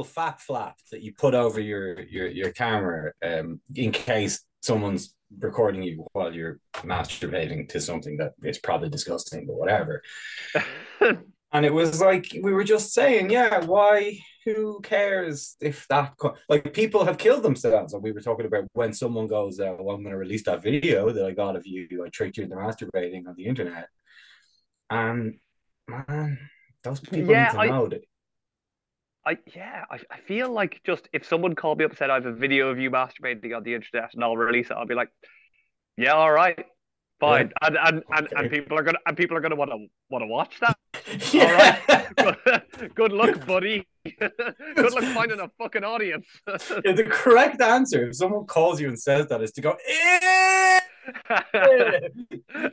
little fat flap that you put over your your your camera um, in case someone's recording you while you're masturbating to something that is probably disgusting, but whatever. and it was like we were just saying, yeah, why? Who cares if that co- like people have killed themselves? And we were talking about when someone goes, uh, "Well, I'm going to release that video that I got of you. I tricked you into masturbating on the internet." And man, those people Yeah, need to I- know that. I yeah, I, I feel like just if someone called me up and said I have a video of you masturbating on the internet and I'll release it, I'll be like, yeah, all right, fine, and and, and Okay. and people are gonna and people are gonna want to want to watch that. Yeah. good, good luck, buddy. good luck finding a fucking audience. Yeah, the correct answer, if someone calls you and says that, is to go, "Eh,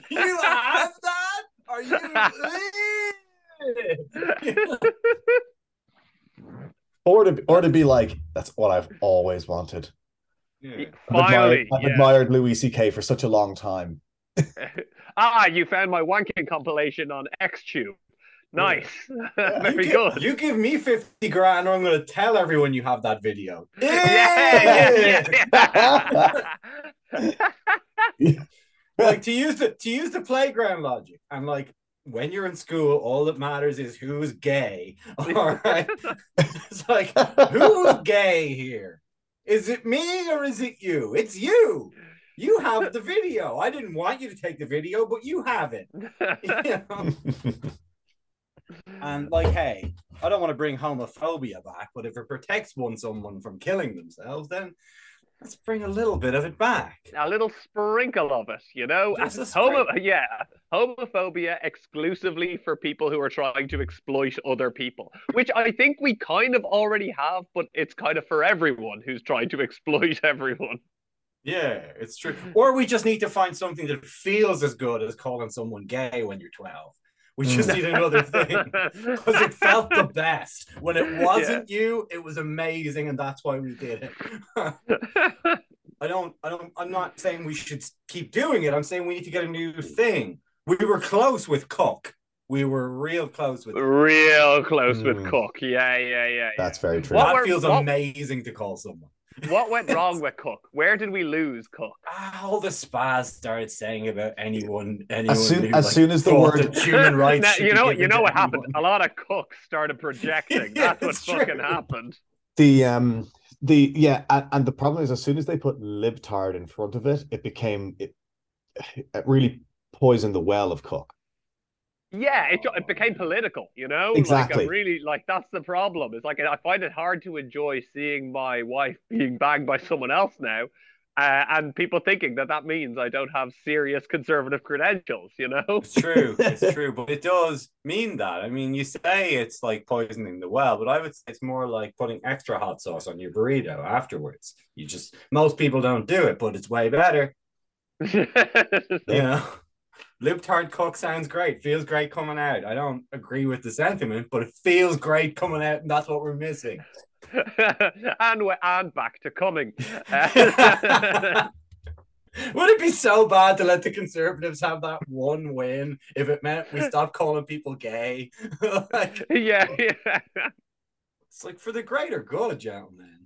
You have that? Are you? Eh?" Or to or to be like, that's what I've always wanted. Yeah. I've Finally, admired, I've yeah. admired Louis C.K. for such a long time. ah, you found my wanking compilation on XTube. Nice, very you gi- good. You give me 50 grand, or I'm going to tell everyone you have that video. yeah, yeah, yeah. like to use the to use the playground logic and like when you're in school all that matters is who's gay. All right? It's like who's gay here? Is it me or is it you? It's you. You have the video. I didn't want you to take the video but you have it. You know? and like hey i don't want to bring homophobia back but if it protects one someone from killing themselves then let's bring a little bit of it back a little sprinkle of it, you know. Homo- yeah, homophobia exclusively for people who are trying to exploit other people, which I think we kind of already have, but it's kind of for everyone who's trying to exploit everyone. Yeah, it's true. Or we just need to find something that feels as good as calling someone gay when you're 12. We just need another thing. Because it felt the best. When it wasn't you, it was amazing, and that's why we did it. I don't, I don't, I'm not saying we should keep doing it. I'm saying we need to get a new thing. We were close with Cook. We were real close with Real close with Mm. Cook. Yeah, yeah, yeah. yeah. That's very true. What that were- feels what- amazing to call someone. What went wrong with Cook? Where did we lose Cook? Ah, all the spas started saying about anyone, anyone As soon- who, as like, soon as the word- human rights, Now, you know, you know to what happened. A lot of cooks started projecting. Yeah, That's what it's fucking true. happened. The um the yeah, and, and the problem is as soon as they put libtard in front of it, it became it, it really poisoned the well of Cook. Yeah, it, it became political, you know? Like, Exactly. I really, like, that's the problem. It's like, I find it hard to enjoy seeing my wife being banged by someone else now. Uh, and people thinking that that means I don't have serious conservative credentials, you know? It's true, it's true, but it does mean that. I mean, you say it's like poisoning the well, but I would say it's more like putting extra hot sauce on your burrito afterwards. You just most people don't do it, but it's way better. You know, libtard cook sounds great, feels great coming out. I don't agree with the sentiment, but it feels great coming out, and that's what we're missing. and we're and back to coming. Would it be so bad to let the conservatives have that one win if it meant we stopped calling people gay? like, yeah, yeah. it's like for the greater good, gentlemen.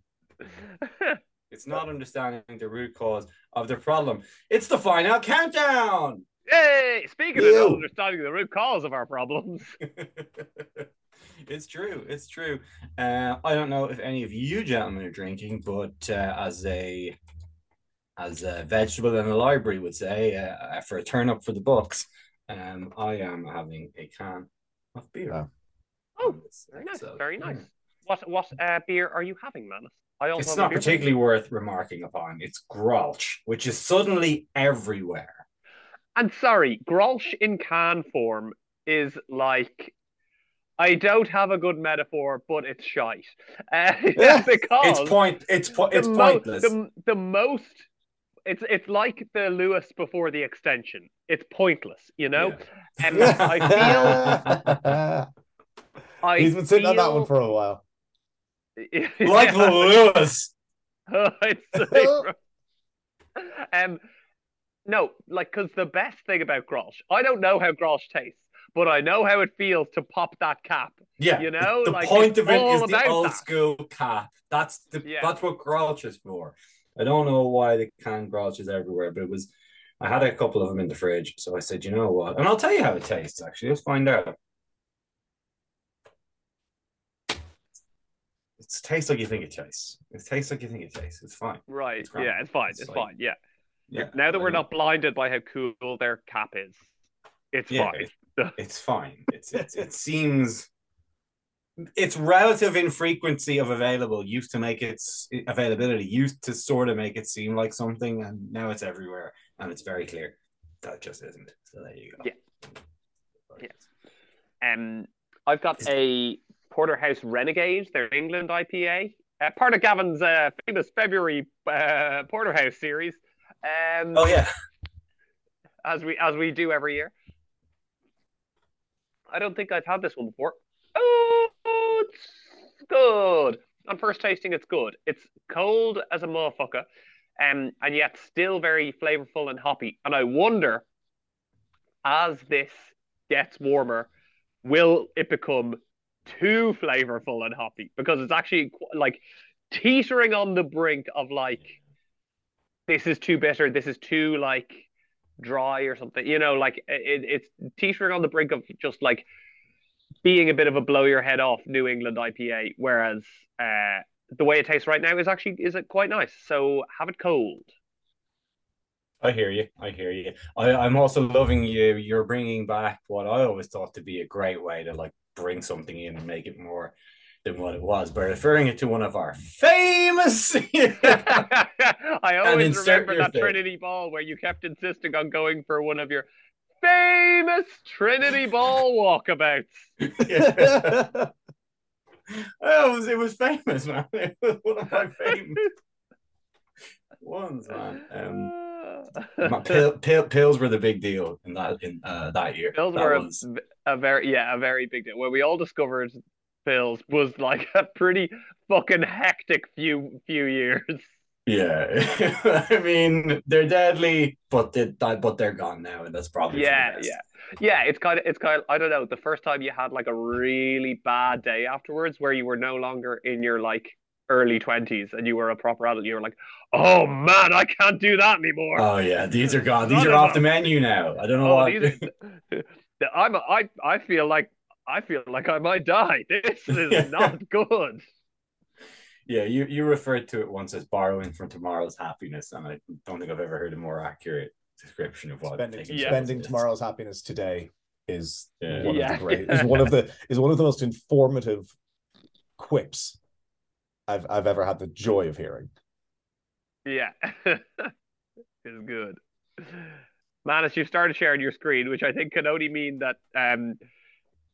It's not understanding the root cause of the problem. It's the final countdown. Hey, speaking Ew. of understanding the root cause of our problems, it's true. It's true. Uh, I don't know if any of you gentlemen are drinking, but uh, as a as a vegetable in a library would say, uh, for a turn up for the books, um, I am having a can of beer. Oh. Oh, very nice, so, very nice. yeah. what what uh, beer are you having, Manus? I also It's have a not beer. particularly worth remarking upon. It's Grolsch, which is suddenly everywhere. And sorry, Grolsch in can form is like I don't have a good metaphor, but it's shite. Uh, Yeah. because It's point. It's po- the it's mo- pointless. the, the most it's it's like the Lewis before the extension. It's pointless, you know. And I feel. I He's been sitting on that one for a while. like Yeah. Lewis. It's like- um, no, like because the best thing about Grolsch, I don't know how Grolsch tastes, but I know how it feels to pop that cap. Yeah, You know, the like, point of it is the old that. school cap. That's the Yeah. that's what Grolsch is for. I don't know why the canned Grolsch is everywhere, but it was. I had a couple of them in the fridge, so I said, you know what? And I'll tell you how it tastes. Actually, let's find out. It tastes like you think it tastes. It tastes like you think it tastes. It's fine. Right. It's yeah, it's fine. It's It's, like- fine. Yeah. Yeah. Now that we're not blinded by how cool their cap is, it's Yeah, fine. it's fine. It's, it's it seems its relative infrequency of available used to make its availability used to sort of make it seem like something, and now it's everywhere, and it's very clear that it just isn't. So there you go. Yeah. Yeah. Um, I've got a Porterhouse Renegade, their England IPA, uh, part of Gavin's uh, famous February uh, Porterhouse series. Um, Oh yeah. as we as we do every year. I don't think I've had this one before. Oh, it's good. On first tasting, it's good. It's cold as a motherfucker, um, and yet still very flavorful and hoppy. And I wonder, as this gets warmer, will it become too flavorful and hoppy? Because it's actually like teetering on the brink of like, this is too bitter. This is too like dry or something. You know, like it, it's teetering on the brink of just like being a bit of a blow your head off New England IPA. Whereas uh, the way it tastes right now is actually is it quite nice. So have it cold. I hear you. I hear you. I, I'm also loving you. You're bringing back what I always thought to be a great way to like bring something in and make it more than what it was by referring it to one of our famous. I always remember that thing. Trinity Ball where you kept insisting on going for one of your famous Trinity Ball walkabouts. Yeah. Oh, it was it was famous, man. It was one of my famous ones, man. Um, my pill, pill, pills were the big deal in that in uh, that year. Pills That were a, was- a very yeah a very big deal. Where we all discovered pills was like a pretty fucking hectic few few years. yeah. I mean, they're deadly, but they, but they're gone now, and that's probably Yeah, yeah, yeah. It's kind of it's kind of I don't know. The first time you had like a really bad day afterwards, where you were no longer in your like early twenties and you were a proper adult, you were like, oh man, I can't do that anymore. Oh yeah, these are gone. These are off the menu now. I don't know Oh, what. are, the- I'm a, I I feel like I feel like I might die. This is not good. Yeah, you, you referred to it once as borrowing from tomorrow's happiness, and I don't think I've ever heard a more accurate description of what spending, Yeah. spending tomorrow's happiness today is Yeah. one Yeah. of the great is one of the is one of the most informative quips I've I've ever had the joy of hearing. Yeah, it's good. Manus, you've started sharing your screen, which I think can only mean that um,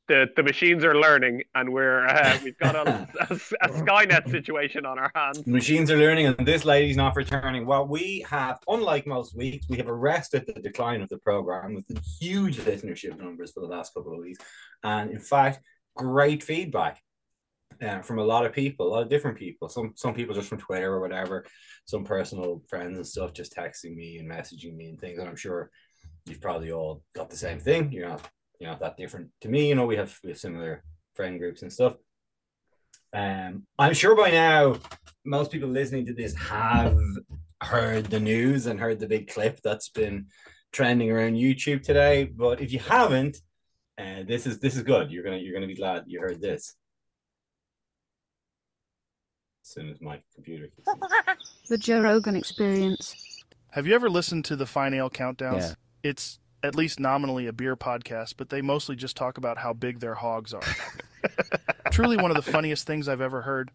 the the machines are learning, and we're uh, we've got a, a, a Skynet situation on our hands. Machines are learning, and this lady's not returning. Well, we have, unlike most weeks, we have arrested the decline of the program with the huge listenership numbers for the last couple of weeks, and in fact, great feedback uh, from a lot of people, a lot of different people. Some some people just from Twitter or whatever, some personal friends and stuff just texting me and messaging me and things. And I'm sure you've probably all got the same thing. You're not you're not that different to me. You know, we have we have similar friend groups and stuff. Um, I'm sure by now most people listening to this have heard the news and heard the big clip that's been trending around YouTube today. But if you haven't, uh, this is this is good. You're gonna you're gonna be glad you heard this. As soon as my computer. The Joe Rogan Experience. Have you ever listened to the Fine Ale Countdowns? Yeah. It's at least nominally a beer podcast, but they mostly just talk about how big their hogs are. Truly one of the funniest things I've ever heard.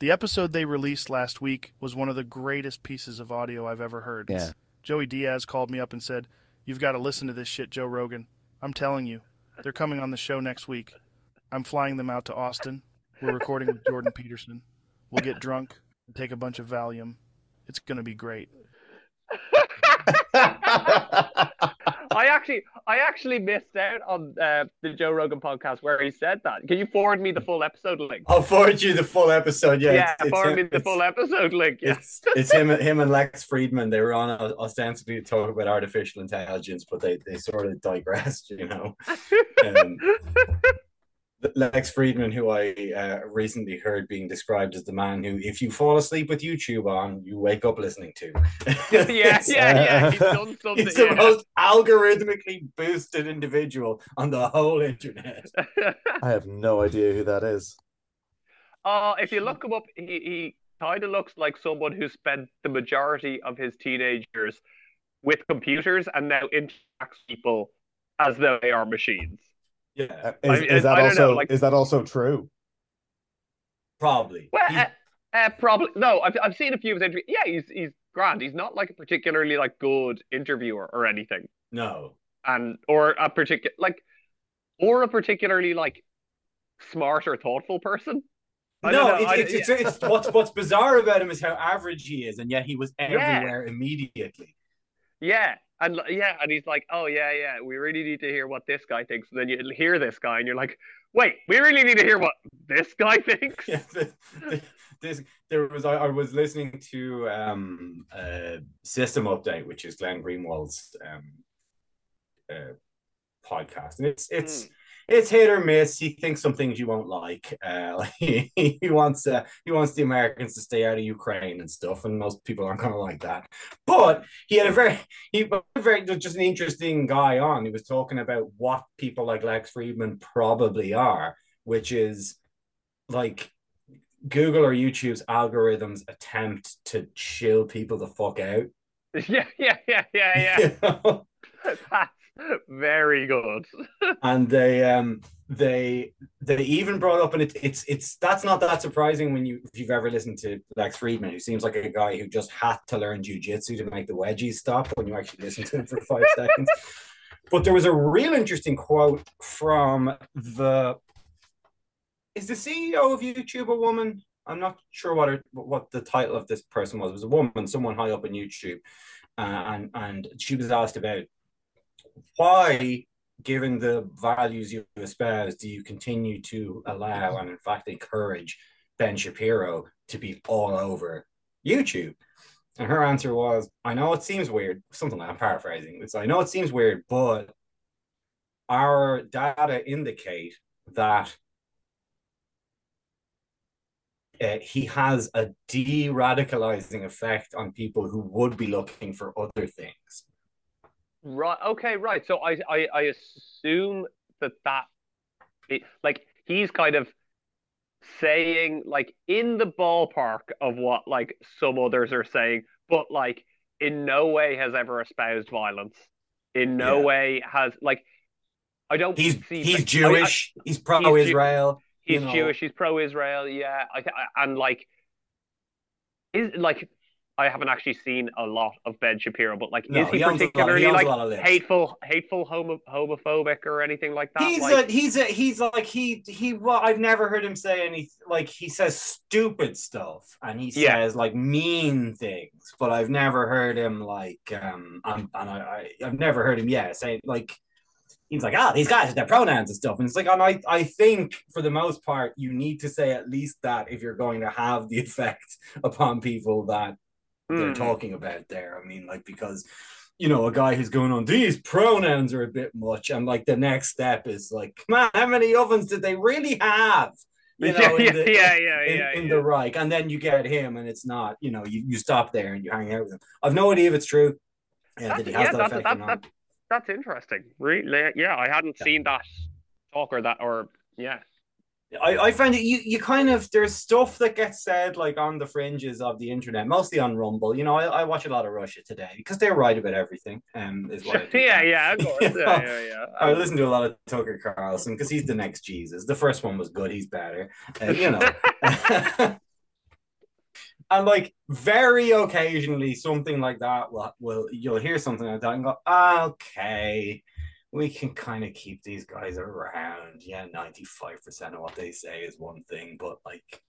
The episode they released last week was one of the greatest pieces of audio I've ever heard. Yeah. Joey Diaz called me up and said, You've got to listen to this shit, Joe Rogan. I'm telling you, they're coming on the show next week. I'm flying them out to Austin. We're recording with Jordan Peterson. We'll get drunk and take a bunch of Valium. It's going to be great. I actually, I actually missed out on uh, the Joe Rogan podcast where he said that. Can you forward me the full episode link? I'll forward you the full episode. Yeah, Yeah, it's- it's forward him- me the full episode link. Yeah. It's it's him him and Lex Fridman. They were on ostensibly to talk about artificial intelligence, but they, they sort of digressed, you know. Um, Lex Fridman, who I uh, recently heard being described as the man who, if you fall asleep with YouTube on, you wake up listening to. yeah, yeah, yeah. He's Uh, done something. He's the yeah. most algorithmically boosted individual on the whole internet. I have no idea who that is. Oh, if you look him up, he, he kind of looks like someone who spent the majority of his teenage years with computers and now interacts people as though they are machines. Yeah, Uh, Is, I- is that I also know, like- is that also true? probably. Well, uh, uh, probably no. I've I've seen a few of his interviews. Yeah, he's he's grand. He's not like a particularly like good interviewer or anything, no. and or a particular like, or a particularly like smart or thoughtful person. I no, know. I- it's, it's, it's, it's what's what's bizarre about him is how average he is, and yet he was everywhere immediately. Yeah, and yeah, and he's like, "Oh yeah, yeah, we really need to hear what this guy thinks." And then you hear this guy, and you're like, "Wait, we really need to hear what this guy thinks." Yeah, the- the- this there was I, I was listening to um uh System Update, which is Glenn Greenwald's um uh, podcast, and it's it's Mm. It's hit or miss. He thinks some things you won't like. Uh, like, he, he wants uh, he wants the Americans to stay out of Ukraine and stuff, and most people aren't going to like that. But he had a very he was very just an interesting guy on. He was talking about what people like Lex Fridman probably are, which is like Google or YouTube's algorithms attempt to chill people the fuck out. Yeah, yeah, yeah, yeah, yeah. You know? Very good. and they um they they even brought up and it, it's it's that's not that surprising when you if you've ever listened to Lex Fridman who seems like a guy who just had to learn jujitsu to make the wedgies stop when you actually listen to him for five seconds. But there was a real interesting quote from the is the CEO of YouTube a woman? I'm not sure what her, what the title of this person was. It was a woman someone high up in YouTube. Uh, and and she was asked about why, given the values you espouse, do you continue to allow and in fact encourage Ben Shapiro to be all over YouTube? And her answer was, I know it seems weird, something like I'm paraphrasing this. I know it seems weird, but our data indicate that uh, he has a de-radicalizing effect on people who would be looking for other things. Right. Okay. Right. So I I, I assume that that it, like he's kind of saying like in the ballpark of what like some others are saying, but like in no way has ever espoused violence. In no Yeah. way has like I don't He's see he's like, I- I- Jewish. he's pro-Israel. he's know. Jewish. He's pro-Israel. Yeah, I, and like, is like, I haven't actually seen a lot of Ben Shapiro, but like, No, is he, he a he particularly like lot of lips. hateful, hateful, homo- homophobic, or anything like that? He's like, a he's a he's like he he well I've never heard him say any like he says stupid stuff and he Yeah. says like mean things, but I've never heard him like um um, and I, I I've never heard him yeah say like he's like ah these guys with their pronouns and stuff and it's like and I I think for the most part you need to say at least that if you're going to have the effect upon people that they're Hmm. talking about there. I mean, like because you know a guy who's going on these pronouns are a bit much, and like the next step is like, man, how many ovens did they really have? You know, yeah, in the, yeah, yeah, in, yeah, in yeah. the Reich, and then you get him, and it's not. You know, you, you stop there and you hang out with him. I've no idea if it's true. Uh, That's, that he has yeah, that that's, effect that, that, that's interesting. Really? Yeah, I hadn't Yeah. seen that talk or that, or yeah. I, I find that you, you kind of there's stuff that gets said like on the fringes of the internet, mostly on Rumble. You know, I, I watch a lot of Russia today because they're right about everything. Um, is what yeah, yeah, of course. Yeah, know, yeah, yeah. I listen to a lot of Tucker Carlson because he's the next Jesus. The first one was good; he's better. Uh, you know, and like very occasionally, something like that will will you'll hear something like that and go, "Okay, we can kind of keep these guys around." Yeah, ninety five percent of what they say is one thing, but like.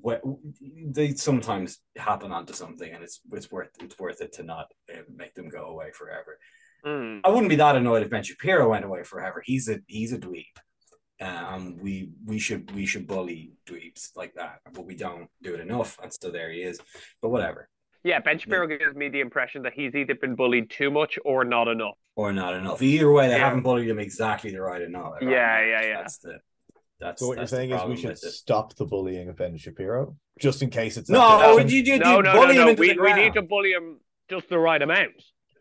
What they sometimes happen onto something, and it's it's worth it's worth it to not uh, make them go away forever. Mm. I wouldn't be that annoyed if Ben Shapiro went away forever. He's a he's a dweeb. Um, we we should we should bully dweebs like that, but we don't do it enough, and so there he is. But whatever, Yeah, Ben Shapiro gives me the impression that he's either been bullied too much or not enough. Or not enough. Either way, they Yeah. haven't bullied him exactly the right amount. right Yeah, amount. yeah, yeah. That's the that's So what you're saying is we should stop the bullying of Ben Shapiro, just in case it's No, you, you, No, no, no, no. We, we need to bully him just the right amount.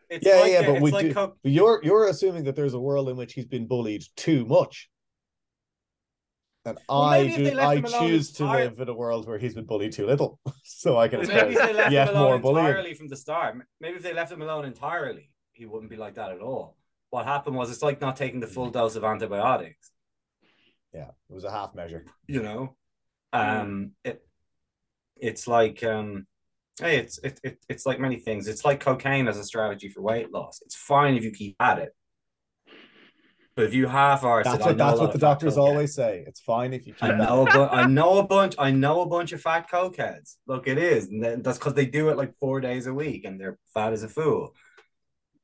It's Yeah, like, yeah, but it's we like do- co- You're you're assuming that there's a world in which he's been bullied too much. And Well, I maybe if they do I choose to entire- live in a world where he's been bullied too little. so I can Maybe expect they left yes, him more alone bullying. entirely from the start. Maybe if they left him alone entirely, he wouldn't be like that at all. What happened was it's like not taking the full dose of antibiotics. Yeah, it was a half measure. You know, um, it it's like um, hey, it's it, it it's like many things. It's like cocaine as a strategy for weight loss. It's fine if you keep at it, but if you half arse That's what that's what the doctors always say. It's fine if you keep I at it. know, but I know a bunch. I know a bunch of fat cokeheads. Look, it is, and then- that's because they do it like four days a week, and they're fat as a fool.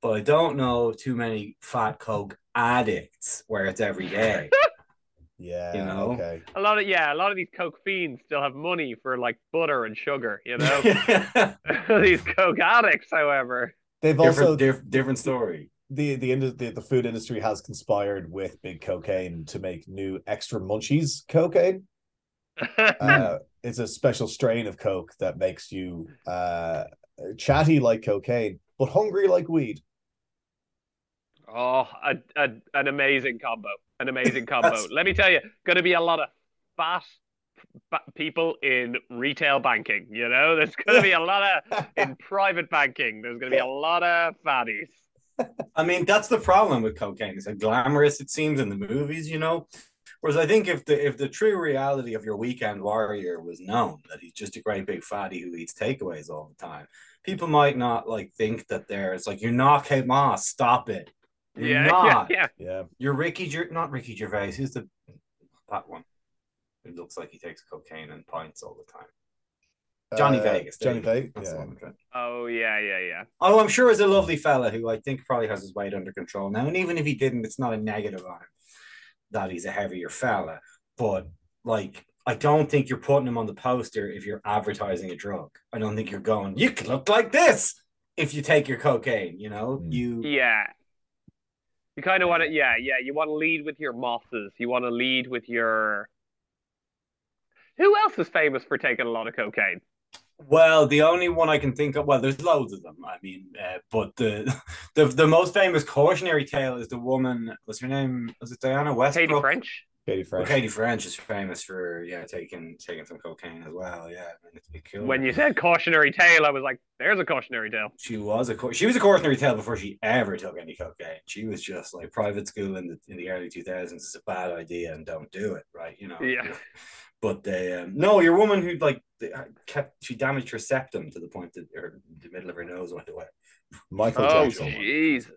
But I don't know too many fat coke addicts where it's every day. Yeah, You know? okay. A lot of yeah, a lot of these coke fiends still have money for like butter and sugar. You know, these coke addicts, however. They've different, also diff- different story. the the, indus- the the food industry has conspired with big cocaine to make new extra munchies cocaine. Uh, it's a special strain of coke that makes you uh, chatty like cocaine, but hungry like weed. Oh, a, a, an amazing combo, an amazing combo. Let me tell you, going to be a lot of fat people in retail banking. You know, there's going to be a lot of in private banking. There's going to be a lot of fatties. I mean, that's the problem with cocaine. It's like glamorous, it seems, in the movies, you know. Whereas I think if the if the true reality of your weekend warrior was known, that he's just a great big fatty who eats takeaways all the time, people might not like think that they're it's like you're not Kate Moss, stop it. You're Yeah, yeah, not. yeah. Yeah, You're Ricky Ger- not Ricky Gervais, who's the that one? It looks like he takes cocaine and pints all the time. Johnny Uh, Vegas. Johnny you. Vegas. Yeah. one I'm trying- Oh yeah, yeah, yeah. Oh, I'm sure is a lovely fella who I think probably has his weight under control now. And even if he didn't, it's not a negative on him that he's a heavier fella. But like, I don't think you're putting him on the poster if you're advertising a drug. I don't think you're going, you could look like this if you take your cocaine, you know? Mm. You Yeah. You kind of want to, yeah, yeah. You want to lead with your mosses. You want to lead with your. Who else is famous for taking a lot of cocaine? well, the only one I can think of, well, there's loads of them. I mean, uh, but the, the the most famous cautionary tale is the woman. What's her name? Was it Diana Westbrook? Katie French. Katie Well, French. Katie French is famous for yeah taking taking some cocaine as well. Yeah, and it's been killed. When you said cautionary tale, I was like, "There's a cautionary tale." she was a she was a cautionary tale before she ever took any cocaine. She was just like private school in the in the early two thousands is a bad idea and don't do it, right? You know. Yeah. But they um, no, your woman who like uh, kept she damaged her septum to the point that her the middle of her nose went away. Michael Oh Jackson. Jesus!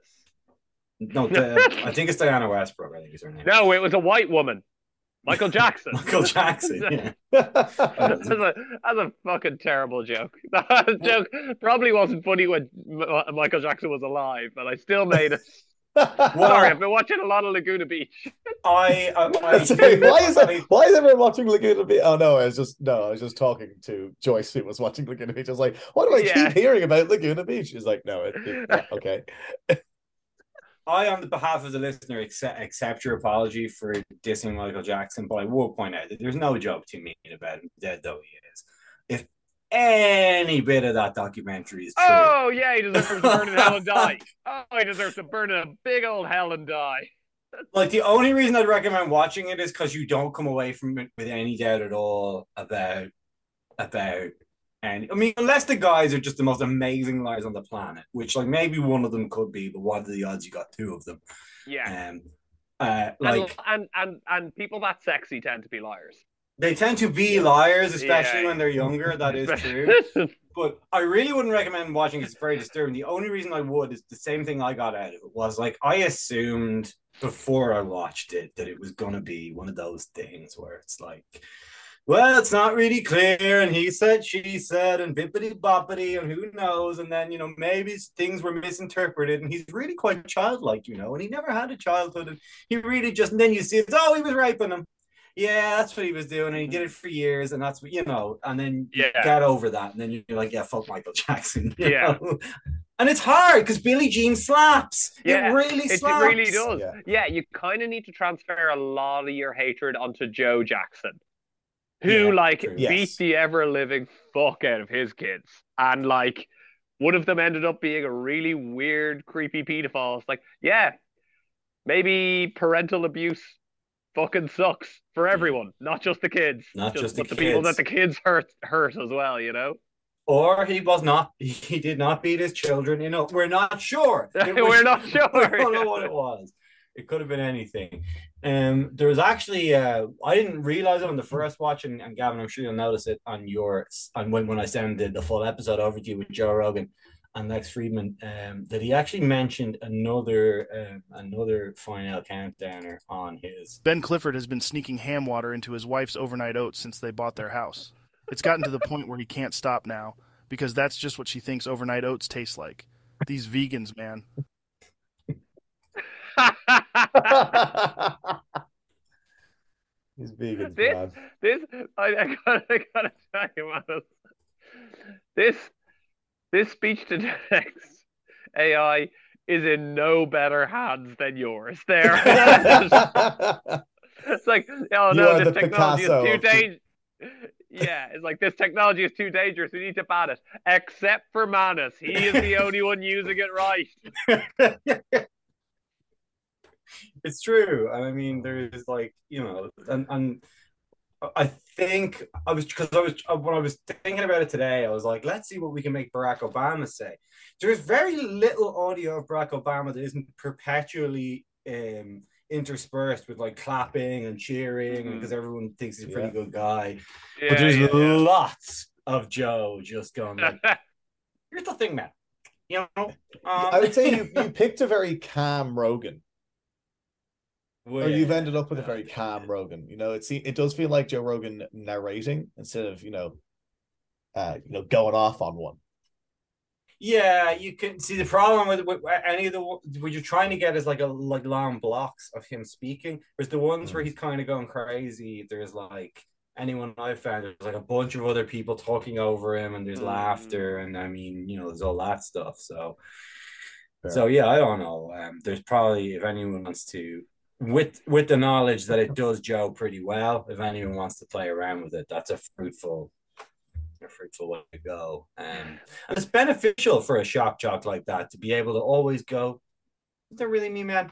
No, the, I think it's Diana Westbrook. I think is her name. No, it was a white woman, Michael Jackson. Michael Jackson. Yeah. that's, a, that's a fucking terrible joke. That joke probably wasn't funny when M- uh, Michael Jackson was alive, but I still made it. Sorry, I've been watching a lot of Laguna Beach. I, I, um, I Sorry, why is that? Why is everyone watching Laguna Beach? Oh no, I was just no, I was just talking to Joyce who was watching Laguna Beach. I was like, why do I Yeah. keep hearing about Laguna Beach? She's like, no, it, it- yeah, okay. I, on the behalf of the listener, accept, accept your apology for dissing Michael Jackson, but I will point out that there's no joke to me about him, dead though he is. If any bit of that documentary is true, Oh yeah, he deserves to burn in hell and die. Oh, he deserves to burn in a big old hell and die. like the only reason I'd recommend watching it is because you don't come away from it with any doubt at all about about and I mean unless the guys are just the most amazing liars on the planet, which like maybe one of them could be, but what are the odds you got two of them? Yeah, Um, uh, and, like and and and people that sexy tend to be liars. they tend to be liars, especially Yeah. when they're younger. That is true. but I really wouldn't recommend watching. It's very disturbing. The only reason I would is the same thing I got out of it was like I assumed before I watched it that it was gonna be one of those things where it's like well, it's not really clear, and he said, she said, and bippity boppity, and who knows? And then, you know, maybe things were misinterpreted, and he's really quite childlike, you know, and he never had a childhood, and he really just, and then you see, it's, oh, he was raping him. Yeah, that's what he was doing, and he did it for years, and that's what, you know, and then you Yeah. get over that, and then you're like, yeah, fuck Michael Jackson. you Yeah. know? And it's hard because Billie Jean slaps. Yeah, it really It really does. Yeah. Yeah, you kind of need to transfer a lot of your hatred onto Joe Jackson, who Yeah, like true. beat the ever living fuck out of his kids, and like one of them ended up being a really weird, creepy pedophile. It's like, yeah, maybe parental abuse fucking sucks for everyone, not just the kids, Not just the but the people that the kids hurt hurt as well. You know, Or he was not. He did not beat his children. You know, we're not sure. It We're not sure, We don't know what it was. It could have been anything. Um, there was actually. Uh, I didn't realize it on the first watch, and, and Gavin, I'm sure you'll notice it on your on when when I send the, the full episode over to you with Joe Rogan and Lex Fridman. Um, that he actually mentioned another um, another final countdowner on his. Ben Clifford has been sneaking ham water into his wife's overnight oats since they bought their house. It's gotten to the point where he can't stop now because that's just what she thinks overnight oats taste like. These vegans, man. He's vegan, This- man. this I, I gotta, I gotta tell you, man. This this speech to text AI is in no better hands than yours. There, it's like, oh no, this technology Picasso is too dangerous. Yeah, it's like this technology is too dangerous. We need to ban it, except for Manus. He is the only one using it right. it's true. And I mean, there's like, you know, and, and I think I was because I was when I was thinking about it today, I was like, let's see what we can make Barack Obama say. There's very little audio of Barack Obama that isn't perpetually um, interspersed with like clapping and cheering, Mhm. because everyone thinks he's a pretty Yeah. good guy. Yeah, but there's yeah. lots of Joe just going like, "Here's the thing, man. You know, um, I would say you, you picked a very calm Rogan, or you've ended up with a very calm Rogan. You know, it se- it does feel like Joe Rogan narrating instead of you know, uh, you know, going off on one. Yeah, you can see the problem with, with any of the what you're trying to get is like a like long blocks of him speaking. Whereas the ones where he's kind of going crazy, there's like anyone I've found, there's like a bunch of other people talking over him, and there's Mm. laughter, and I mean, you know, there's all that stuff. So, Fair. so yeah, I don't know. Um, there's probably if anyone wants to, with with the knowledge that it does Joe pretty well, if anyone wants to play around with it, that's a fruitful. A fruitful way to go, um, and it's beneficial for a shock jock like that to be able to always go. Is that really me, man?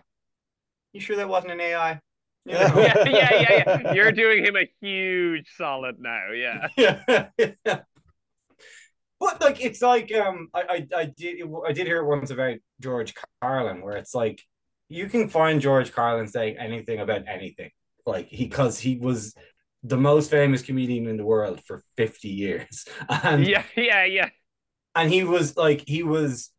You sure that wasn't an AI? Know? yeah, yeah, yeah, yeah. You're doing him a huge solid now. Yeah. yeah. But like it's like um I, I I did I did hear it once about George Carlin where it's like you can find George Carlin saying anything about anything. Like he because he was the most famous comedian in the world for 50 years. And Yeah, yeah, yeah. and he was like he was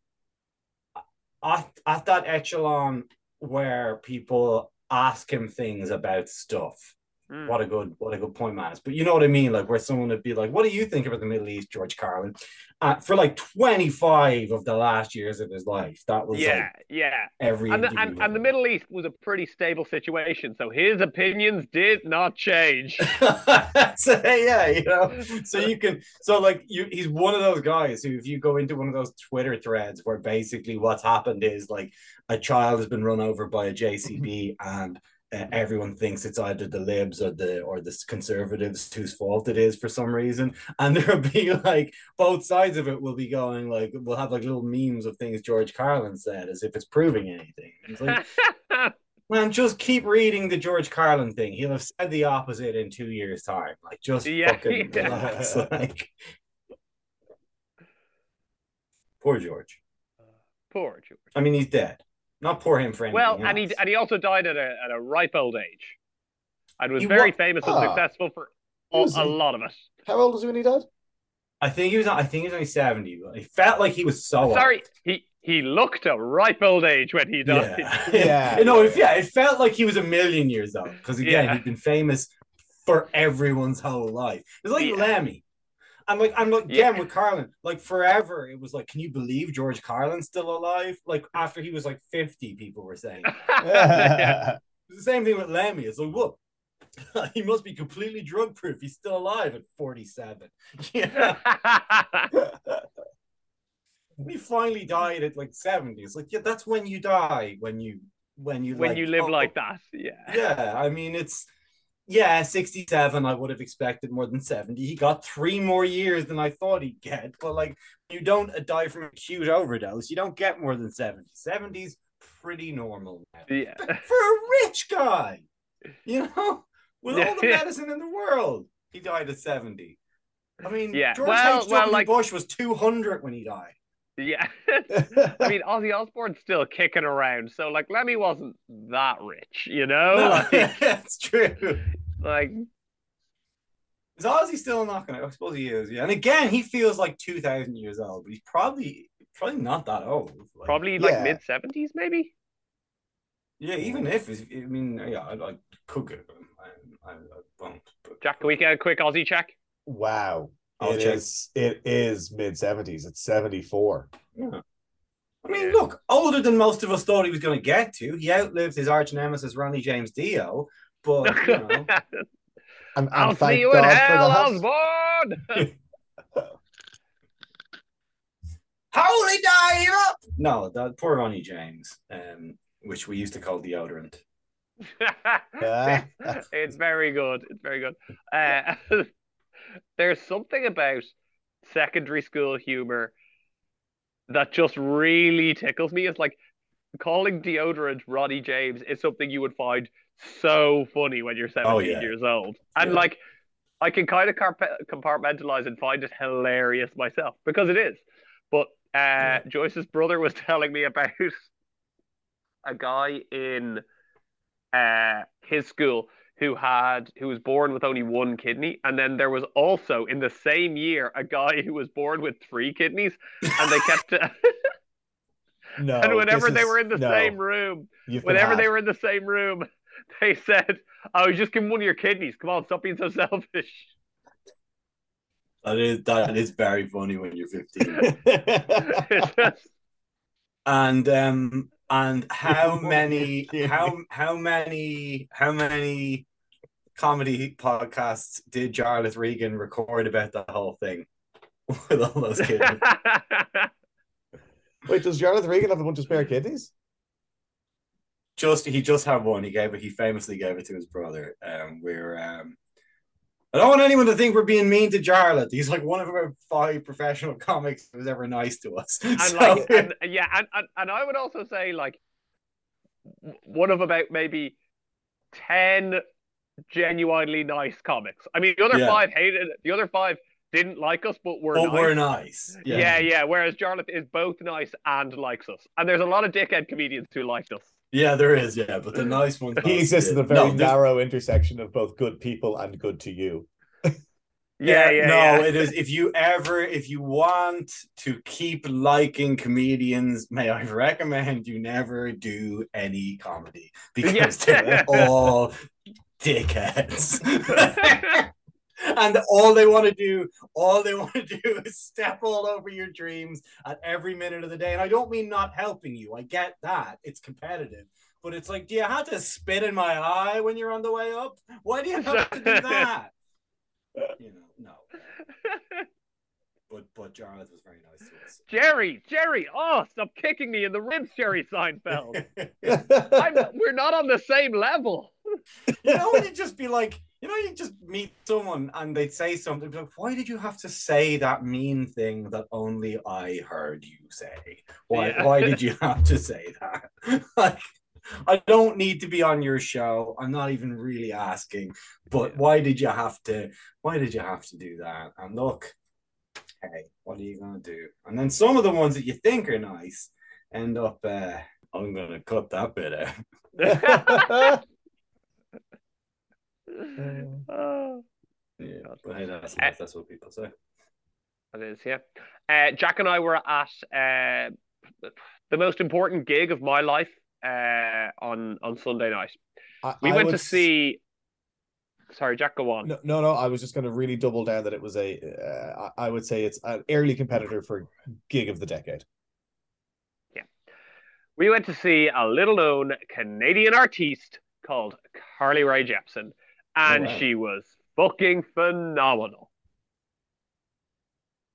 at, at that echelon where people ask him things about stuff Mm. what a good what a good point man but you know what i mean like where someone would be like what do you think about the middle east george carlin uh, for like 25 of the last years of his life that was Yeah, like yeah. every And the, and, and the. Middle East was a pretty stable situation, so his opinions did not change. so yeah, you know, so you can, so like you, he's one of those guys who, if you go into one of those Twitter threads where basically what's happened is like a child has been run over by a JCB and everyone thinks it's either the libs or the or the conservatives whose fault it is for some reason, and there'll be like both sides of it will be going like we'll have like little memes of things George Carlin said as if it's proving anything. It's like, Man, just keep reading the George Carlin thing. He'll have said the opposite in two years' time. Like, just Yeah, fucking yeah. relax. Like, poor George. Uh, poor George. I mean, he's dead. Not poor him for anything. Well, and he and he also died at a at a ripe old age, and was He very wa- famous and Ah. successful for a, a lot of it. How old was he when he died? I think he was. I think he was only seventy. But he felt like he was so. old. Sorry, he he looked a ripe old age when he died. Yeah. Yeah. no, if, yeah, it felt like he was a million years old because again, Yeah. he'd been famous for everyone's whole life. It's like Yeah. Lemmy. I'm like, I'm like, Yeah. again with Carlin, like forever, it was like, can you believe George Carlin's still alive? Like after he was like 50, people were saying. Yeah. The same thing with Lemmy. It's like, whoa, he must be completely drug proof. He's still alive at 47. Yeah. he finally died at like 70. It's like, yeah, that's when you die, when you when you when like, you live oh, like that, yeah. Yeah, I mean it's yeah, 67. I would have expected more than 70. He got three more years than I thought he'd get. But like you don't die from acute overdose, you don't get more than 70. 70's pretty normal now Yeah. for a rich guy, you know, with all the medicine in the world. He died at 70. I mean, Yeah, George well- H.W. well, like- Bush was 200 when he died. Yeah. I mean, Ozzy Osbourne's still kicking around, so like Lemmy wasn't that rich, you know? No, Like, that's true. like Is Ozzy still knocking it? I suppose he is, yeah. And again, he feels like 2,000 years old, but he's probably probably not that old. Like, probably like Yeah. mid seventies, maybe. Yeah, even if, I mean, yeah, I, I could get him. I, I, I won't. But Jack, can we get a quick Ozzy check? wow. I'll It check. is it is mid seventies. It's seventy four. Yeah. I mean, look, older than most of us thought he was going to get to. He outlived his arch nemesis, Ronnie James Dio. But, you know, And, and I'll see thank you God in hell. Osbourne. holy Dio! No, that poor Ronnie James, um, which we used to call deodorant. Yeah. it's, it's very good. It's very good. Uh, there's something about secondary school humor that just really tickles me. It's like calling deodorant Ronnie James is something you would find so funny when you're 17 Oh, yeah. years old. And Yeah. like, I can kind of compartmentalize and find it hilarious myself because it is. But uh, Joyce's brother was telling me about a guy in uh, his school who had who was born with only one kidney, and then there was also in the same year a guy who was born with three kidneys, and they kept. No. and whenever they is- were in the no, same room, you've whenever they were in the same room, they said, "Oh, just give him one of your kidneys. Come on, stop being so selfish." That is that is very funny when you're 15. And um and how many how how many how many comedy podcasts did Jarlath Regan record about the whole thing with all those kids? Wait, does Jonathan Regan have a bunch of spare kidneys? just he just had one. He gave it. He famously gave it to his brother. Um, we're um. I don't want anyone to think we're being mean to Jarlath. He's like one of our five professional comics who was ever nice to us. and So- like and, yeah and, and and i would also say like one of about maybe 10 genuinely nice comics i mean the other Yeah. five hated it the other five didn't like us but were but nice. we're nice. yeah. yeah whereas jarlath is both nice and likes us and there's a lot of dickhead comedians who liked us Yeah, there is. Yeah, but the nice ones. He exists in a No, very there's- narrow intersection of both good people and good to you. yeah yeah no, yeah. it is. If you ever, if you want to keep liking comedians, may I recommend you never do any comedy because they're all dickheads. and all they want to do, all they want to do is step all over your dreams at every minute of the day. And I don't mean not helping you. I get that. It's competitive. But it's like, do you have to spit in my eye when you're on the way up? Why do you have to do that? You know, no. But but Jarlath was very nice to us. jerry jerry oh stop kicking me in the ribs jerry seinfeld we're not on the same level you know, you just be like, you know, you just meet someone and they'd say something like, why did you have to say that mean thing that only I heard you say? Why Yeah. why did you have to say that? like I don't need to be on your show. I'm not even really asking, but Yeah. why did you have to why did you have to do that? And look, hey, what are you gonna do? And then some of the ones that you think are nice end up uh I'm gonna cut that bit out. Oh. Yeah, but hey, that's, Uh, that's what people say. It is, yeah. Uh, Jack and I were at uh, the most important gig of my life uh, on on Sunday night. I- We I went would to see sorry, Jack, go on. No, no, no. I was just going to really double down that it was a. Uh, I I would say it's an early competitor for gig of the decade. Yeah, we went to see a little known Canadian artiste called Carly Rae Jepsen, and Oh, wow. she was fucking phenomenal.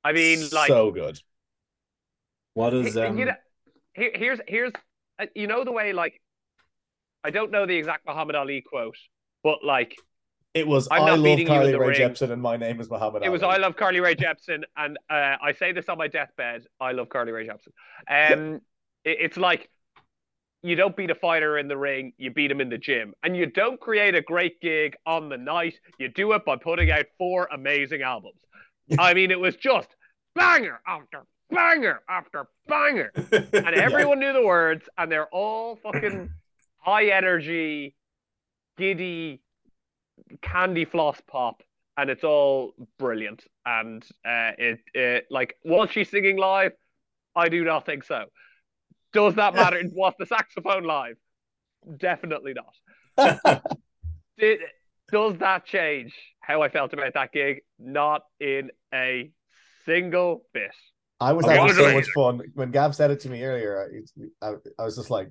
I mean, like, so good. What is He- um? you know, here, here's here's uh, you know the way like I don't know the exact Muhammad Ali quote, but like It was I'm I love beating you in Carly the Rae. Jepsen and my name is Muhammad it was I love Carly Rae Jepsen, and uh, I say this on my deathbed. I love Carly Rae Jepsen. Um, it, it's like you don't beat a fighter in the ring, you beat him in the gym, and you don't create a great gig on the night. You do it by putting out four amazing albums. I mean, it was just banger after banger after banger. and everyone knew the words, and they're all fucking high energy, giddy, candy floss pop, and it's all brilliant. And uh, it, it like was she singing live? I do not think so. Does that matter? was the saxophone live? Definitely not. Did does that change how I felt about that gig? Not in a single bit. I was Okay, having so so- much fun when Gav said it to me earlier. I, I, I was just like,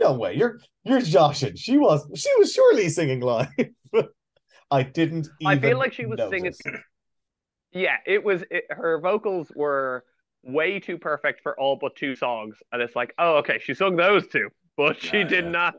"No way, you're you're joshing." She was she was surely singing live. I didn't. I feel like she was notice. singing. Yeah, it was. It, her vocals were way too perfect for all but two songs, and it's like, oh, okay, she sung those two, but she Yeah, did yeah. not.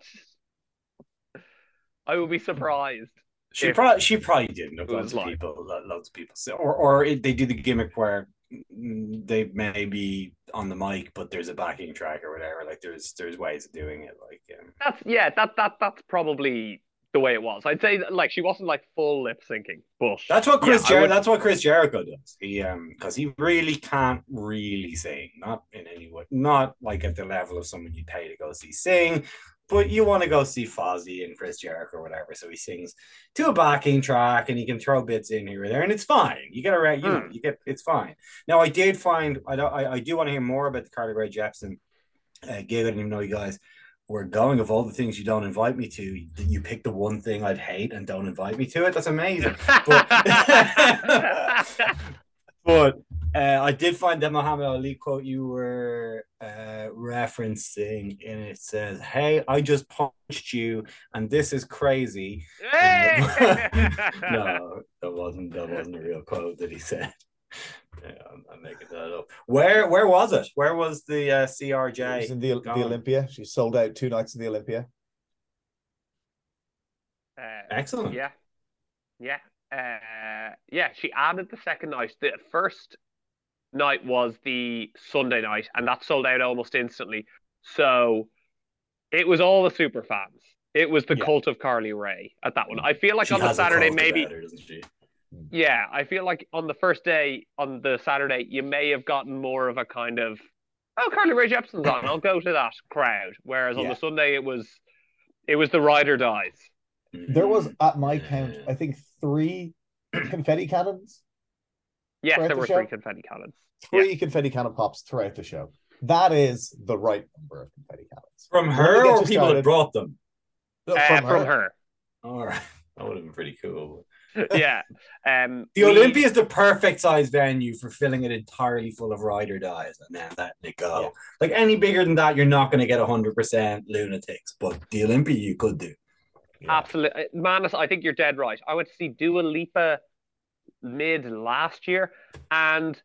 I would be surprised. She probably she probably didn't. Loads of people, loads of people. So, or or it, they do the gimmick where they may be on the mic, but there's a backing track or whatever. Like there's there's ways of doing it. Like um, That's yeah, that that that's probably the way it was. I'd say that, like she wasn't like full lip syncing, but that's what Chris yeah, Jer- would- that's what Chris Jericho does. He um because he really can't really sing, not in any way, not like at the level of someone you pay to go see sing. But you want to go see Fozzy and Chris Jericho or whatever, so he sings to a backing track and he can throw bits in here or there, and it's fine. You get around, you know, Hmm. you get it's fine. Now I did find I don't I, I do want to hear more about the Carly Rae Jepsen uh, gig. I didn't even know you guys were going. Of all the things you don't invite me to, you, pick the one thing I'd hate and don't invite me to it. That's amazing. But uh, I did find that Muhammad Ali quote you were uh, referencing, and it says, "Hey, I just punched you, and this is crazy." Hey! no, that wasn't that wasn't a real quote that he said. Yeah, I'm, I'm making that up. Where where was it? Where was the uh, It was CRJ? in the, the. Olympia. She sold out two nights in the Olympia. Uh, Excellent. Yeah, yeah, uh, yeah. She added the second night. The first night was the Sunday night, and that sold out almost instantly. So it was all the super fans. It was the Yeah. cult of Carly Rae at that one. I feel like She on the a Saturday, maybe. her, doesn't she? Yeah, I feel like on the first day, on the Saturday, you may have gotten more of a kind of, oh, Carly Rae Jepsen's on, I'll go to that crowd. Whereas on Yeah. the Sunday, it was, it was the ride or dies. There was, Mm-hmm. at my count, I think three confetti cannons. Yes, there the were show? three confetti cannons. Three confetti cannon pops throughout the show. That is the right number of confetti cannons. from her or you people that brought them. No, Uh, from her. All right, that would have been pretty cool. yeah. Um, The we- Olympia is the perfect size venue for filling it entirely full of rider dies and then letting it go. Yeah. Like any bigger than that, you're not going to get 100% lunatics, but the Olympia you could do. Absolutely, uh, Manus. I think you're dead right. I went to see Dua Lipa mid last year, and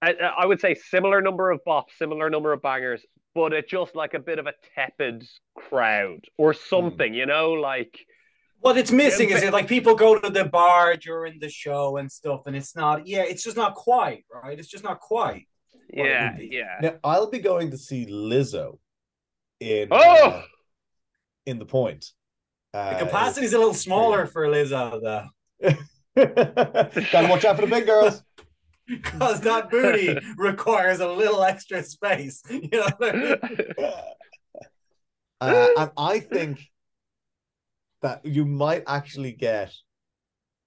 I, uh, I would say similar number of bops, similar number of bangers, but it just like a bit of a tepid crowd or hmm. something, you know, like What it's missing Yeah, is but- it like people go to the bar during the show and stuff, and it's not, yeah, it's just not quite, right? It's just not quite. Yeah, yeah. Now I'll be going to see Lizzo in Oh! uh, in the point. Uh, The capacity is a little smaller for Lizzo, though, Gotta watch out for the big girls. because that booty requires a little extra space. You know? Uh, and I think that you might actually get.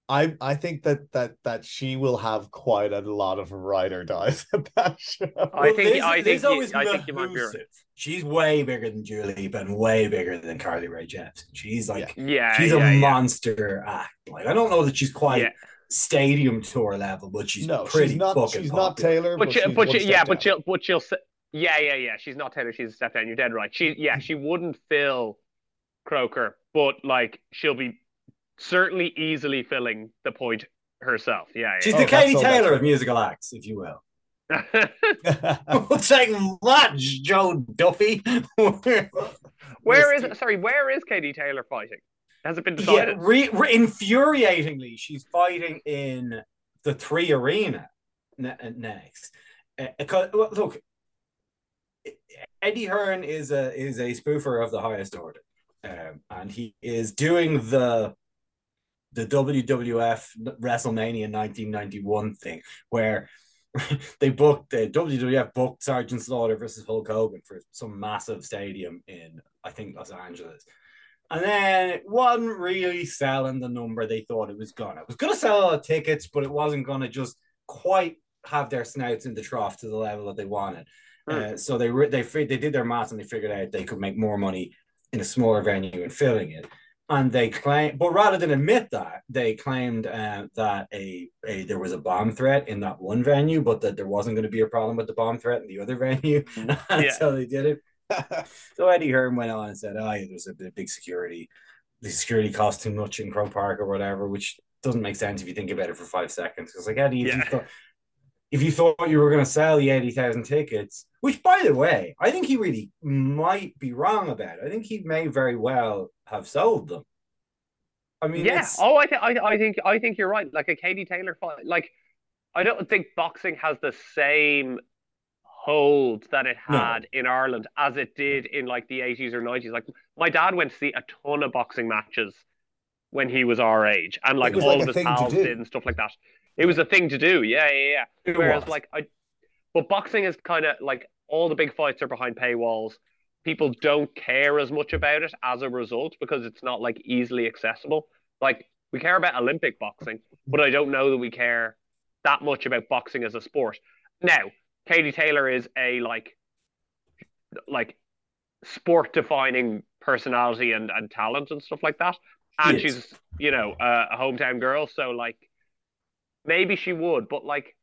I I think that that that she will have quite a lot of ride or dies at that show. I think- Liz- I think you- I think you might be right. She's way bigger than Dua Lipa and way bigger than Carly Rae Jepsen. She's like Yeah, she's yeah, a yeah. monster act. Like I don't know that she's quite Yeah. stadium tour level, but she's no, pretty she's not. fucking She's not. Taylor, But, but, she, she's but one she, step yeah, but down. she'll, but she'll, say, yeah, yeah, yeah. She's not Taylor. She's a step down. You're dead right. She, yeah, she wouldn't fill Croker, but like she'll be certainly easily filling the point herself. Yeah, She's Oh, the that's Katie Taylor of musical acts, if you will. yeah. We'll take much, Joe Duffy. where is sorry? Where is Katie Taylor fighting? Has it been Yeah, re- re- infuriatingly, she's fighting in the three arena ne- next. Uh, look, Eddie Hearn is a is a spoofer of the highest order, um, and he is doing the the WWF WrestleMania 1991 thing where they booked the WWF booked Sergeant Slaughter versus Hulk Hogan for some massive stadium in I think Los Angeles. And then it wasn't really selling the number they thought it was gonna. It was gonna sell a lot of tickets, but it wasn't gonna just quite have their snouts in the trough to the level that they wanted. Uh, so they re- they they did their maths and they figured out they could make more money in a smaller venue and filling it. And they claim, but rather than admit that, they claimed uh, that a, a there was a bomb threat in that one venue, but that there wasn't going to be a problem with the bomb threat in the other venue. and Yeah. so they did it. So Eddie Hearn went on and said, "Oh, yeah, there's a big security. The security costs too much in Croke Park or whatever," which doesn't make sense if you think about it for five seconds. Because like Eddie, if, you Yeah. If you thought you were going to sell the eighty thousand tickets, which by the way, I think he really might be wrong about. It. I think he may very well have sold them. I mean, yeah. it's, Oh, I think I, I think I think you're right. Like a Katie Taylor fight. Like I don't think boxing has the same hold that it No. had in Ireland as it did in like the 80s or 90s. Like my dad went to see a ton of boxing matches when he was our age, and like all like of his pals did and stuff like that. It was a thing to do. Yeah, yeah, yeah. It Whereas was. like I, but boxing is kind of like all the big fights are behind paywalls. People don't care as much about it as a result because it's not like easily accessible. Like we care about Olympic boxing, but I don't know that we care that much about boxing as a sport. Now, Katie Taylor is a like like sport defining personality and, and talent and stuff like that. And She she's, you know, uh, a hometown girl, so like maybe she would, but like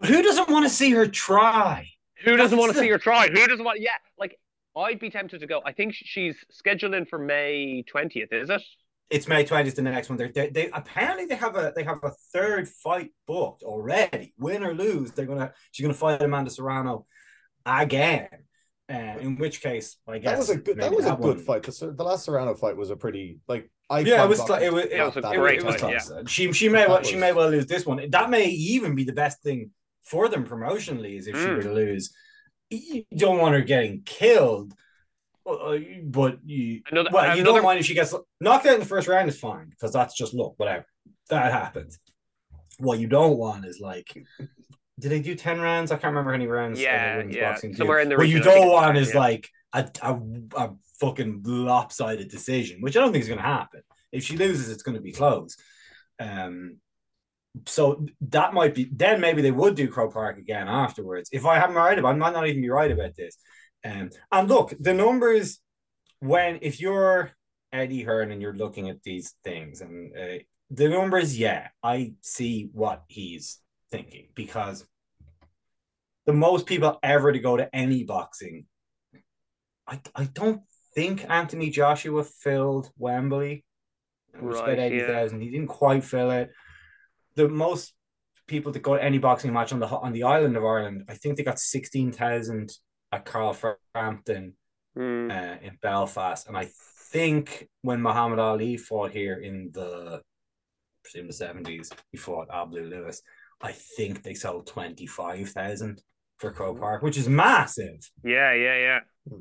but who doesn't want to see her try? who doesn't That's want to the- see her try? Who doesn't want yeah, like I'd be tempted to go. I think she's scheduled in for May 20th, is it? It's May twentieth. The next one. They're, they they apparently they have a they have a third fight booked already. Win or lose, they're gonna she's gonna fight Amanda Serrano again. Uh, in which case, I guess that was a good. That maybe was a good one- fight. The, the last Serrano fight was a pretty like. I Yeah, it was. boxing cl- It was. It Yeah, it was a great good. was fight, close. She she may well That she may well lose this one. That may even be the best thing for them promotionally, is if she Mm. were to lose. You don't want her getting killed, uh, but you Another- well you another- don't mind if she gets knocked out in the first round is fine because that's just look whatever that happens. What you don't want is like. Did they do ten rounds? I can't remember how many rounds. Yeah, yeah, somewhere in the What you region, I think don't want is yeah. like a, a a fucking lopsided decision, which I don't think is going to happen. If she loses, it's going to be close. Um, so that might be then maybe they would do Croke Park again afterwards. If I haven't right about, I might not even be right about this. Um, and look, the numbers when if you're Eddie Hearn and you're looking at these things and uh, the numbers, yeah, I see what he's thinking because the most people ever to go to any boxing, I I don't think Anthony Joshua filled Wembley. It was Right, about eighty yeah. He didn't quite fill it. The most people that go to any boxing match on the on the island of Ireland, I think they got sixteen thousand at Carl Frampton Hmm. uh, in Belfast, and I think when Muhammad Ali fought here in the, I presume the seventies, he fought Al Blue Lewis. I think they sold twenty five thousand for Crow mm-hmm. Park, which is massive. Yeah, yeah, yeah.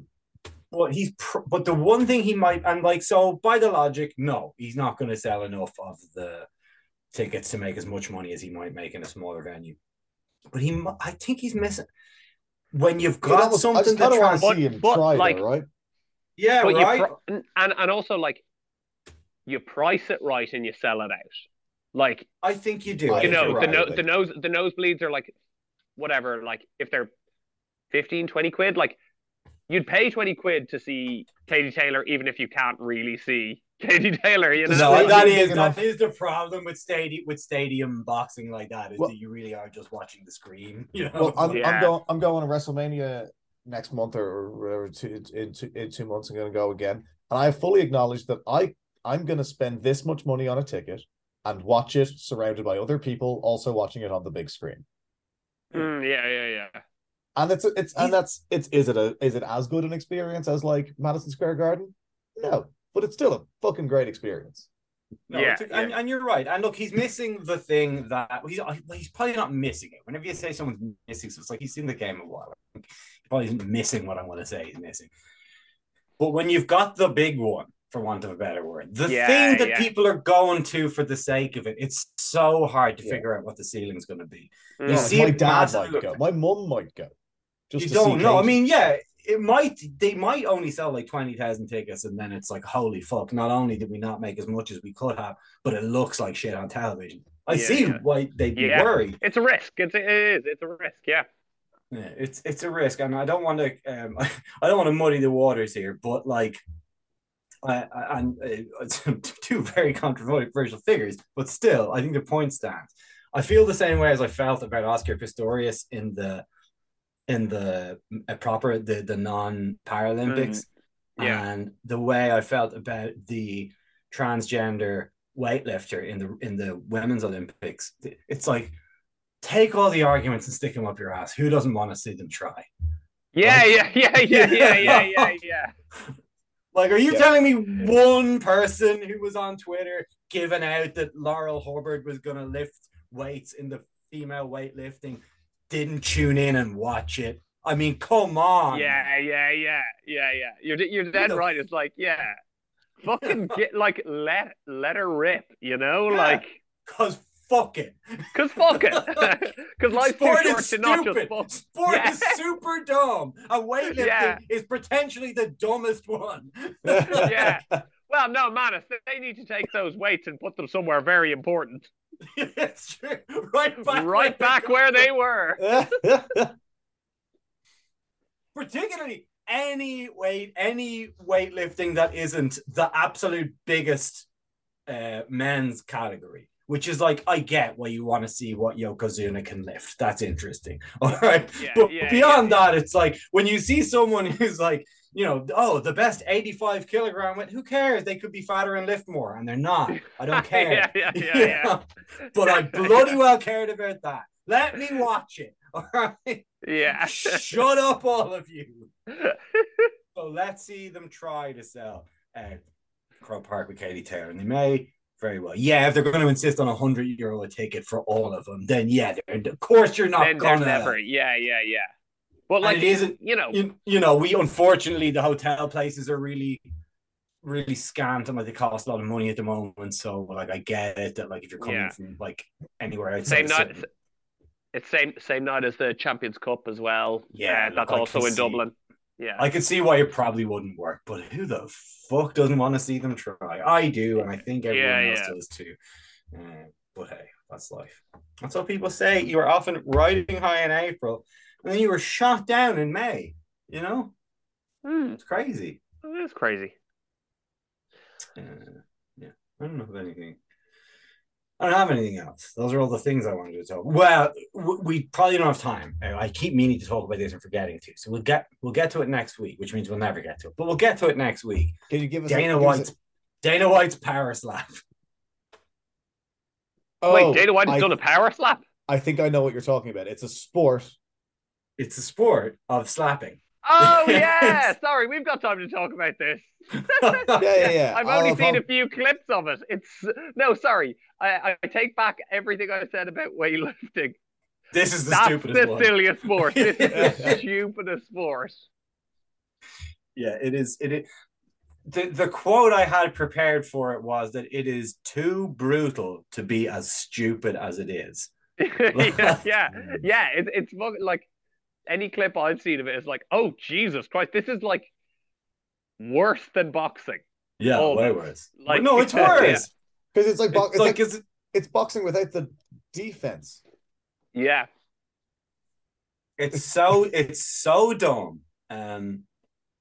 But he's pr- but the one thing he might and like so by the logic, no, he's not going to sell enough of the tickets to make as much money as he might make in a smaller venue. But he, I think he's missing when you've You'd got almost- I something just that kind of trans- to see him but, try, like- though, right? yeah, but right. you pro- and and also like you price it right and you sell it out. Like I think you do. You know, you're the right, no, like- the nose the nosebleeds are like whatever, like if they're 15, 20 quid, like you'd pay 20 quid to see Katie Taylor even if you can't really see Katie Taylor, you know? No, No, Stadium that big is enough. that is the problem with stadium with stadium boxing like that is Well- that you really are just watching the screen. You know, Well, I'm, Yeah. I'm going. I'm going to WrestleMania next month or whatever. Two, in, two, in two months, I'm going to go again, and I fully acknowledge that I I'm going to spend this much money on a ticket and watch it surrounded by other people also watching it on the big screen. Mm, yeah, yeah, yeah. And it's it's and that's it's is it a is it as good an experience as like Madison Square Garden? No, but it's still a fucking great experience. No, Yeah, it's a- and, and you're right. And look, he's missing the thing that he's he's probably not missing it. Whenever you say someone's missing, so it's like he's seen the game a while. He probably isn't missing what I want to say he's missing. But when you've got the big one, for want of a better word, the Yeah, thing that yeah. people are going to for the sake of it, it's so hard to Yeah. figure out what the ceiling's going to be. Mm. You Like, see my it dad massive- might go. My mum might go. Just you to don't see know. I mean, yeah, it might. They might only sell like twenty thousand tickets, and then it's like, holy fuck! Not only did we not make as much as we could have, but it looks like shit on television. I Yeah, see yeah. why they'd be Yeah. worried. It's a risk. It's it is. It's a risk. Yeah. Yeah, it's it's a risk, and I don't want to. Um, I don't want to muddy the waters here, but like, uh, and uh, two very controversial figures, but still, I think the point stands. I feel the same way as I felt about Oscar Pistorius in the in the uh, proper the the non Paralympics, Yeah. and the way I felt about the transgender weightlifter in the in the women's Olympics. It's like take all the arguments and stick them up your ass. Who doesn't want to see them try? Yeah, Right. yeah, yeah, yeah, yeah, yeah, yeah, yeah. Like, are you Yeah. telling me one person who was on Twitter giving out that Laurel Hubbard was going to lift weights in the female weightlifting didn't tune in and watch it? I mean, come on. Yeah, yeah, yeah, yeah, yeah. You're you're dead right. It's like, yeah, fucking get like let let her rip. You know, Yeah. like Because fuck it. because fuck it, because life's too Sport short is to not just stupid. fuck. Sport Yeah. is super dumb. And weightlifting Yeah. is potentially the dumbest one. Yeah. Well, no, man, if they need to take those weights and put them somewhere very important, it's true. Right back, right back where they were. particularly any weight, any weightlifting that isn't the absolute biggest uh, men's category. Which is like, I get why you want to see what Yokozuna can lift. That's interesting. All right. Yeah, but yeah, beyond yeah, that, it's like when you see someone who's like, you know, oh, the best 85 kilogram weight, who cares? They could be fatter and lift more, and they're not. I don't care. yeah, yeah, yeah, yeah. But I bloody well cared about that. Let me watch it. All right. Yeah. Shut up, all of you. So let's see them try to sell uh, Croke Park with Katie Taylor, and they may very well. Yeah, if they're going to insist on a hundred euro a ticket for all of them, then yeah, of course you're not then gonna. never. Yeah, yeah, yeah. But And like, it isn't- you know, You, you know, we unfortunately the hotel places are really, really scant and like they cost a lot of money at the moment. So like I get it that like if you're coming Yeah. from like anywhere outside, same night. It's same same night as the Champions Cup as well. Yeah, Uh, that's look, also in Dublin. Yeah. I could see why it probably wouldn't work, but who the fuck doesn't want to see them try? I do, and I think everyone Yeah, else yeah. does too. Uh, but hey, that's life. That's what people say. You were often riding high in April, and then you were shot down in May. You know, Hmm, it's crazy. it is crazy. Uh, yeah, I don't know of anything. I don't have anything else. Those are all the things I wanted to talk. Well, we probably don't have time. I keep meaning to talk about this and forgetting to. So we'll get we'll get to it next week, which means we'll never get to it. But we'll get to it next week. Can you give us Dana give us a- White's Dana White's power slap. Oh, Wait, Dana White has I, done a power slap. I think I know what you're talking about. It's a sport. It's a sport of slapping. Oh yeah, sorry, we've got time to talk about this. Yeah, yeah, yeah. I've I'll- only I'll- seen a few clips of it. It's no, sorry. I, I take back everything I said about weightlifting. this is the That's stupidest the one. silliest sport. This is the stupidest sport. Yeah, it is. It is. The, the quote I had prepared for it was that it is too brutal to be as stupid as it is. yeah, yeah, yeah. It's it's like any clip I've seen of it is like, oh Jesus Christ, this is like worse than boxing. Yeah, Almost. way worse. Like- no, it's worse. Because it's like bo- It's, it's like, like it's it's boxing without the defense. Yeah. it's so it's so dumb. Um,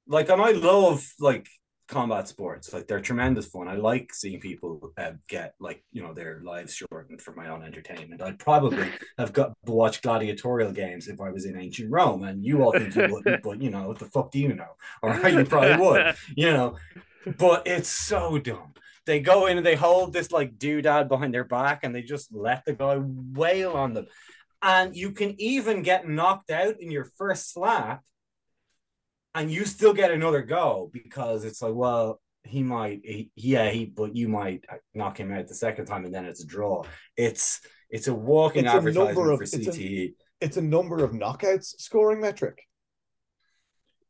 like, and I love like combat sports. Like, they're tremendous fun. I like seeing people uh, get like you know their lives shortened for my own entertainment. I'd probably have got watched gladiatorial games if I was in ancient Rome, and you all think you wouldn't, but you know what the fuck do you know? Or you probably would, you know. But it's so dumb. They go in and they hold this like doodad behind their back, and they just let the guy wail on them. And you can even get knocked out in your first slap, and you still get another go because it's like, well, he might, he, yeah, he, but you might knock him out the second time, and then it's a draw. It's it's a walking It's a advertisement number of- for it's a- It's a number of knockouts scoring metric.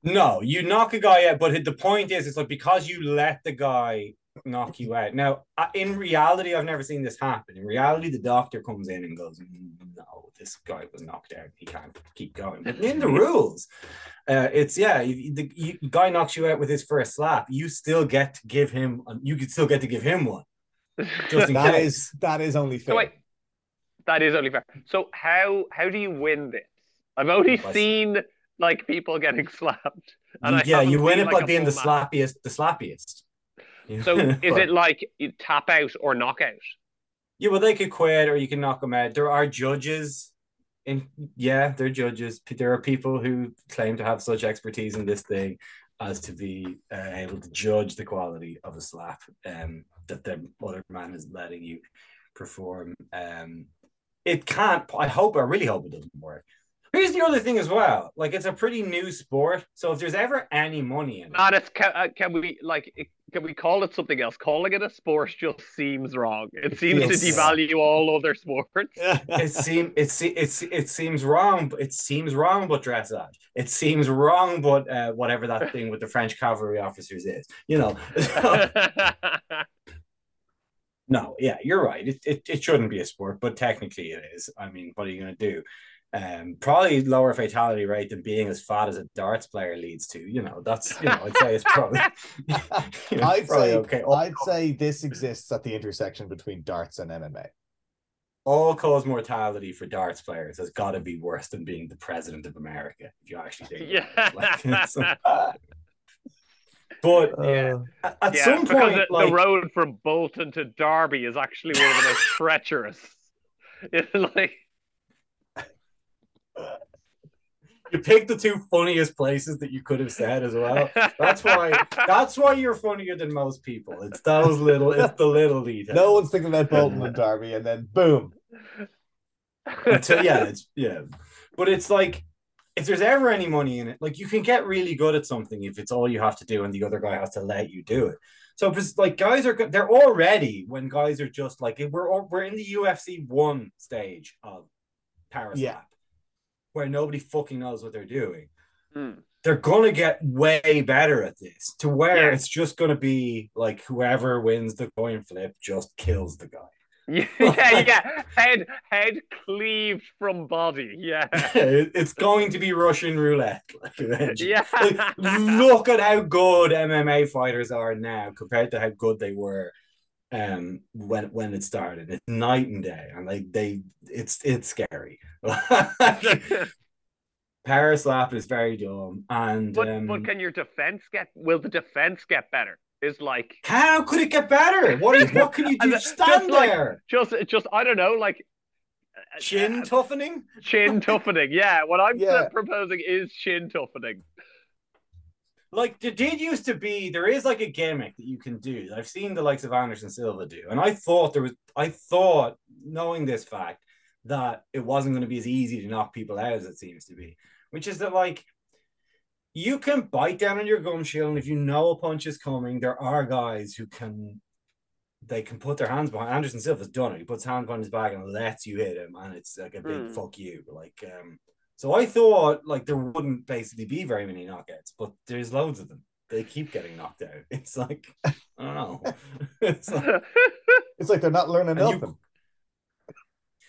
No, you knock a guy out, but the point is, it's like because you let the guy knock you out. Now, in reality, I've never seen this happen. In reality, the doctor comes in and goes, "Mm, "No, this guy was knocked out. He can't keep going." In the rules, uh, it's yeah, you, the you, guy knocks you out with his first slap. You still get to give him. You could still get to give him one. Just that case. is that is only fair. So wait, that is only fair. So how how do you win this? I've only By- seen like people getting slapped. And yeah, you win it like, by a being the full match. slappiest. The slappiest. So is But- it like you tap out or knock out? Yeah, well, they could quit or you can knock them out. There are judges. In yeah, they're judges. There are people who claim to have such expertise in this thing as to be uh, able to judge the quality of a slap um, that the other man is letting you perform. Um, it can't. I hope. I really hope it doesn't work. Here's the other thing as well. Like it's a pretty new sport, so if there's ever any money in it, Man, it's can, uh, can we like can we call it something else? Calling it a sport just seems wrong. It seems to devalue all other sports. it seems it se- it se- it seems wrong. but It seems wrong, but dressage. It seems wrong, but uh, whatever that thing with the French cavalry officers is, you know. no, yeah, you're right. It, it it shouldn't be a sport, but technically it is. I mean, what are you going to do? Um, probably lower fatality rate than being as fat as a darts player leads to. You know, that's you know, I'd say it's probably. you know, I'd probably say okay. I'd say this exists at the intersection between darts and MMA. all cause mortality for darts players has got to be worse than being the president of America. If you actually think, Yeah. about it. Like, it's- but Yeah. at, at yeah, some because point, the, like, the road from Bolton to Derby is actually one of the most treacherous. It's like you picked the two funniest places that you could have said as well. That's why. That's why you're funnier than most people. It's those little. It's the little details. No one's thinking about Bolton and Derby, and then boom. until yeah, it's yeah. But it's like if there's ever any money in it, like you can get really good at something if it's all you have to do and the other guy has to let you do it. So it's like guys are they're already when guys are just like we're all- we're in the UFC one stage of Paris Yeah. Where nobody fucking knows what they're doing. Hmm. They're gonna get way better at this to where Yeah. it's just gonna be like whoever wins the coin flip just kills the guy. yeah, yeah, head head cleaved from body. Yeah, it's going to be Russian roulette. Like, eventually. yeah. Like, look at how good MMA fighters are now compared to how good they were um when when it started. It's night and day, and like they, it's it's scary. Power slap is very dumb, and but um, but can your defense get? Will the defense get better? Is like how could it get better? What is what can you do? just Stand like- there, just just I don't know, like chin uh, toughening. chin toughening. Yeah, what I'm Yeah. proposing is chin toughening. like there did used to be there is like a gimmick that you can do i've seen the likes of anderson silva do and i thought there was i thought knowing this fact that it wasn't going to be as easy to knock people out as it seems to be which is that like you can bite down on your gum shield and if you know a punch is coming there are guys who can they can put their hands behind anderson silva's done it he puts hands behind his back and lets you hit him and it's like a big Hmm. fuck you like um so I thought like there wouldn't basically be very many knockouts, but there's loads of them. They keep getting knocked out. It's like I don't know. It's like- It's like they're not learning And you- nothing.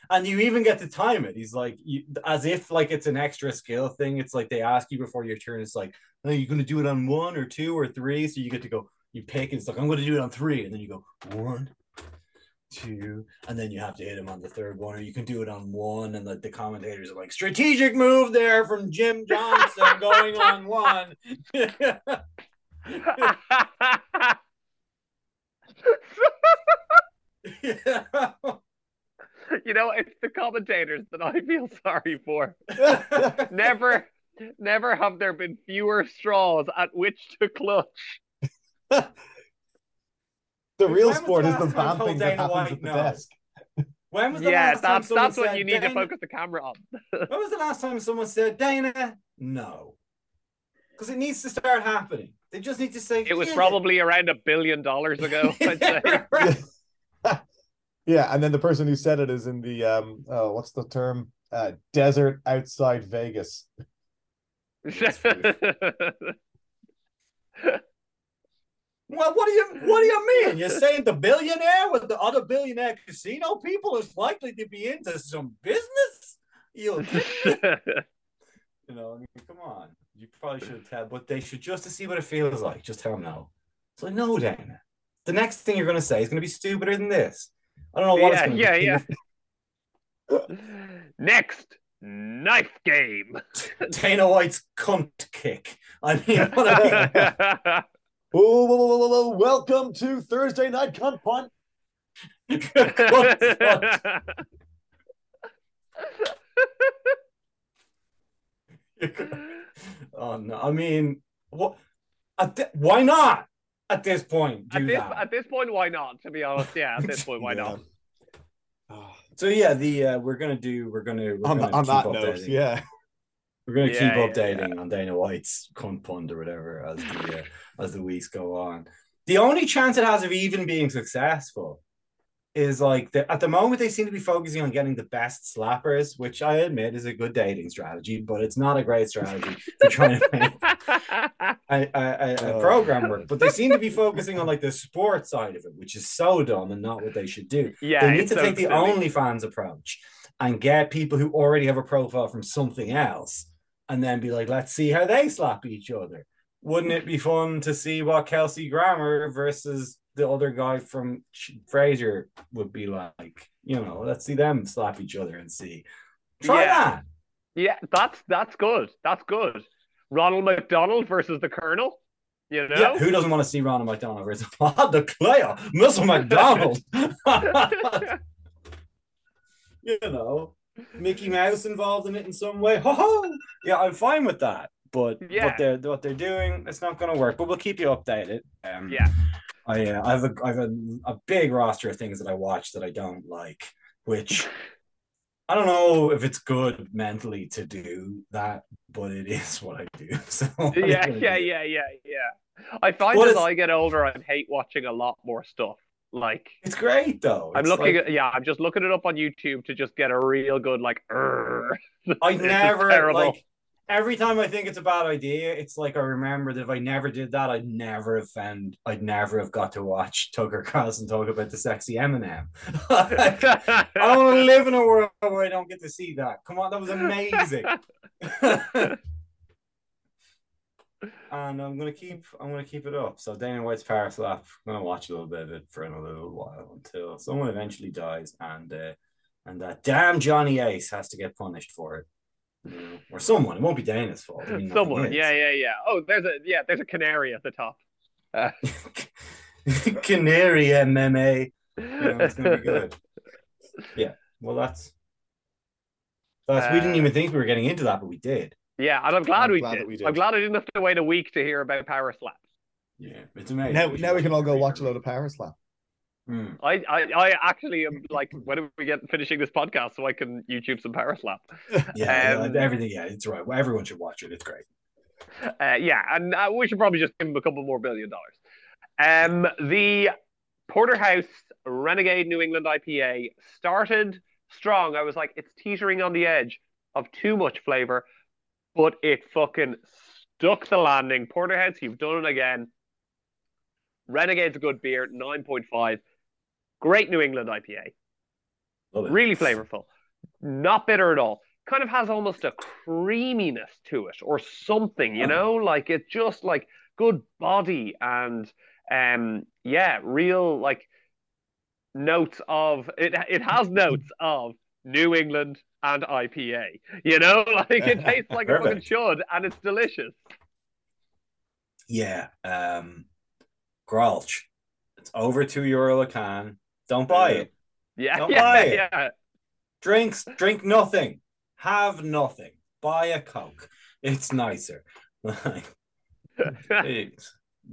And you even get to time it. He's like, you, as if like it's an extra skill thing. It's like they ask you before your turn. It's like, are you going to do it on one or two or three? So you get to go. you pick it's like I'm going to do it on three, and then you go one, two, and then you have to hit him on the third one, or you can do it on one, and like the commentators are like strategic move there from Jim Johnson going on one. yeah. you know, it's the commentators that I feel sorry for. Never, never have there been fewer straws at which to clutch. the real When sport the is the last time I vamping that Dana happens White at the no? desk. When was the Yeah, last time that's someone that's what said, you need to focus the camera on. When was the last time someone said, Dana, no? Because it needs to start happening. They just need to say It was "Yeah." probably around a billion dollars ago. I'd say. Yeah. Yeah, and then the person who said it is in the um oh what's the term? Uh desert outside Vegas. Well, what do you what do you mean? You're saying the billionaire with the other billionaire casino people is likely to be into some business? You, you know, I mean, come on. You probably should have tell, but they should just to see what it feels like. Just tell them no. It's like no, Dana. The next thing you're going to say is going to be stupider than this. I don't know what yeah, it's yeah, be. yeah. Next, knife game. Dana White's cunt kick. I mean, what I mean. Whoa, whoa, whoa, whoa, whoa, welcome to Thursday night cunt punt. Cunt punt. oh no! I mean, what? Why not? At this point, do at this that. at this point, why not? To be honest, yeah. At this point, why not? Oh, So yeah, the uh, we're gonna do. We're gonna. We're on gonna on keep that note, yeah. We're gonna Yeah, keep yeah, updating on Dana White's cunt punt or whatever as the uh, as the weeks go on. The only chance it has of even being successful is like the, at the moment they seem to be focusing on getting the best slappers, which I admit is a good dating strategy, but it's not a great strategy to trying to make a, a, a, a Oh. program work. But they seem to be focusing on like the sports side of it, which is so dumb and not what they should do. yeah, they need to so take the silly. OnlyFans approach and get people who already have a profile from something else and then be like, let's see how they slap each other. Wouldn't it be fun to see what Kelsey Grammer versus the other guy from Frasier would be like? You know, let's see them slap each other and see. Try Yeah. that. Yeah, that's that's good. That's good. Ronald McDonald versus the Colonel. You know? Yeah, who doesn't want to see Ronald McDonald versus the player, Mr. McDonald? you know, Mickey Mouse involved in it in some way. Ho ho! Yeah, I'm fine with that. But Yeah. what they're what they're doing, it's not going to work. But we'll keep you updated. Um, Yeah. I uh, I have a I have a, a big roster of things that I watch that I don't like, which I don't know if it's good mentally to do that, but it is what I do. So what are you yeah, yeah, yeah, yeah, yeah. I find What as I get older, I hate watching a lot more stuff. Like It's great though. I'm It's looking like- at yeah, I'm just looking it up on YouTube to just get a real good like. I never like every time I think it's a bad idea, it's like I remember that if I never did that, I'd never have found I'd never have got to watch Tucker Carlson talk about the sexy Eminem. I want to live in a world where I don't get to see that. Come on, that was amazing. and I'm gonna keep I'm gonna keep it up. So Dana White's Power Slap, I'm gonna watch a little bit of it for another little while until someone eventually dies and uh, and that damn Johnny Ace has to get punished for it. You know, or someone. It won't be Dana's fault. I mean, Someone, yeah, yeah, yeah. Oh, there's a yeah, there's a canary at the top. Uh, Canary MMA. You know, it's gonna be good. Yeah. Well, that's that's. we didn't Uh, even think we were getting into that, but we did. Yeah, and I'm glad, I'm we, glad did. we did. I'm glad I didn't have to wait a week to hear about power slaps. Yeah, it's amazing. Now, should now we can all go watch a year. load of Power Slap. Hmm. I, I, I actually am like, when are we get finishing this podcast so I can YouTube some power slap? Yeah, Um, yeah, everything. Yeah, it's right. Well, everyone should watch it. It's great. Uh, yeah, and uh, we should probably just give him a couple more billion dollars. Um, the Porterhouse Renegade New England IPA started strong. I was like, it's teetering on the edge of too much flavor, but it fucking stuck the landing. Porterhouse, you've done it again. Renegade's a good beer, 9.5. Great New England IPA. Love it. Really flavorful. Not bitter at all. Kind of has almost a creaminess to it or something, you Oh. know? Like it's just like good body and um, yeah, real like notes of it. It has notes of New England and IPA. You know, like it tastes like it fucking should, and it's delicious. Yeah. Um, Grolsch. It's over two euro a can. Don't buy it. Yeah, Don't yeah, buy it. yeah. Drinks, drink nothing. Have nothing. Buy a Coke. It's nicer.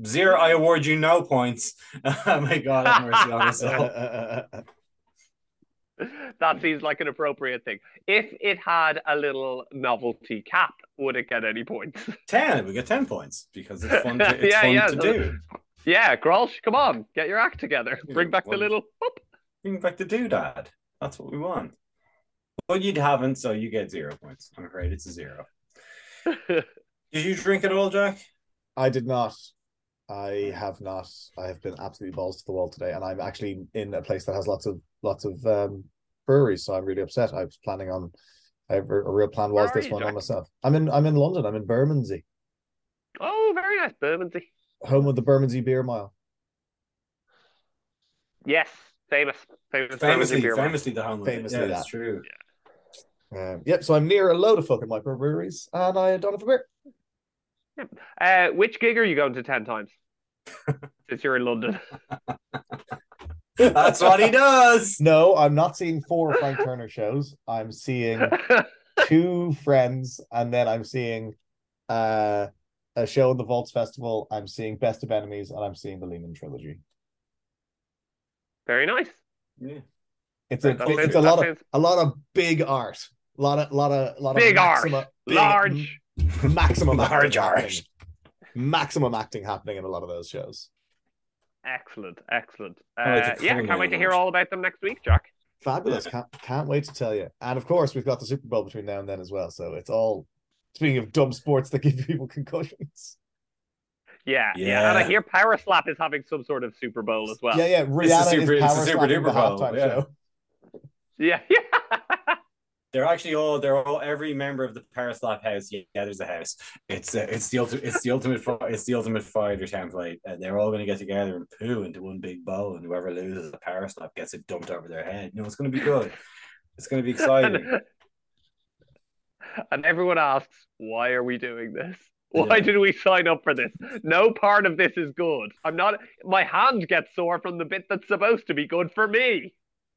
Zero, I award you no points. oh my God, have mercy on us all. that seems like an appropriate thing. If it had a little novelty cap, would it get any points? 10, we get 10 points because it's fun to, it's Yeah, fun yeah, to so- do. Yeah, Grolsch, come on, get your act together. Bring back the little. whoop. Bring back the doodad. That's what we want. But you haven't, so you get zero points. I'm afraid it's a zero. Did you drink it all, Jack? I did not. I have not. I have been absolutely balls to the wall today, and I'm actually in a place that has lots of lots of um, breweries. So I'm really upset. I was planning on. I have a, a real plan was this you, one on myself. I'm in. I'm in London. I'm in Bermondsey, Oh, very nice, Bermondsey. Home of the Bermondsey Beer Mile. Yes, famous, famous, Famously, beer mile. famously the home of it. Famously yeah, that. that's true. Um, yep. So I'm near a load of fucking microbreweries, and I don't have a beer. Uh, which gig are you going to ten times? Since you're in London. That's what he does. No, I'm not seeing four Frank Turner shows. I'm seeing two friends, and then I'm seeing uh, a show at the Vaults Festival. I'm seeing Best of Enemies, and I'm seeing the Lehman trilogy. very nice. Yeah. It's a That it's sounds- a lot that of a lot of big art, a lot of lot of lot of Big of art, big- large. maximum Large acting art. maximum acting happening in a lot of those shows. Excellent, excellent. Uh, the yeah, colour can't wait to hear all about them next week, Jack. Fabulous! Can't can't wait to tell you. And of course, we've got the Super Bowl between now and then as well. So it's all speaking of dumb sports that give people concussions. Yeah, yeah, and I hear Power Slap is having some sort of Super Bowl as well. yeah, yeah. Rihanna super- is it's power a super slapping the duper bowl, yeah. show. yeah, yeah. They're actually all they're all every member of the Power Slap house. Yeah, yeah, there's a house. It's uh, it's the ultimate it's the ultimate it's the ultimate fighter template. And they're all going to get together and poo into one big bowl, and whoever loses the Power Slap gets it dumped over their head. You know, it's going to be good. It's going to be exciting. And, everyone asks, why are we doing this? Why Yeah. did we sign up for this? No part of this is good. I'm not. My hand gets sore from the bit that's supposed to be good for me.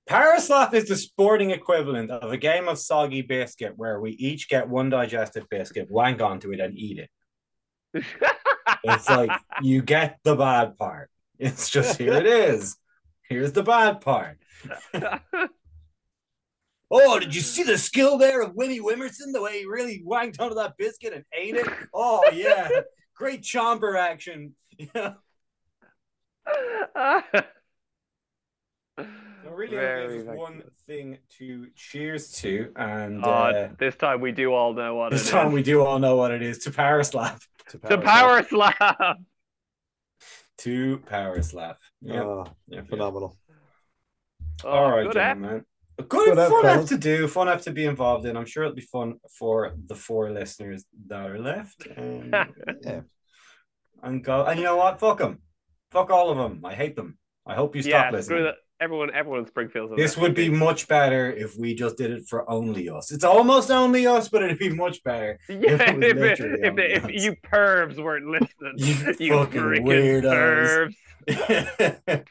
Power Slap is the sporting equivalent of a game of soggy biscuit where we each get one digestive biscuit, wank onto it, and eat it. It's like you get the bad part. It's just here it is. Here's the bad part. Oh, did you see the skill there of Winnie Wimerson? The way he really wanked onto that biscuit and ate it? Oh, yeah. Great chomper action. Yeah. So really, there's one thing to cheers to, and Oh, uh, this time we do all know what this it time is. we do all know what it is. To power slap. The power slap. To power slap. Yeah. Oh, yeah, phenomenal. Oh, All right, good app. gentlemen. A good, Good app, fun app to do, fun app to be involved in. I'm sure it'll be fun for the four listeners that are left. Um, Yeah. and go, and you know what? Fuck them. Fuck all of them. I hate them. I hope you stop yeah, screw listening. that. Everyone, everyone in Springfield's This would be much better if we just did it for only us. It's almost only us, but it'd be much better. Yeah, It was if, literally if, if, you pervs weren't listening, You you, fucking weirdos. pervs.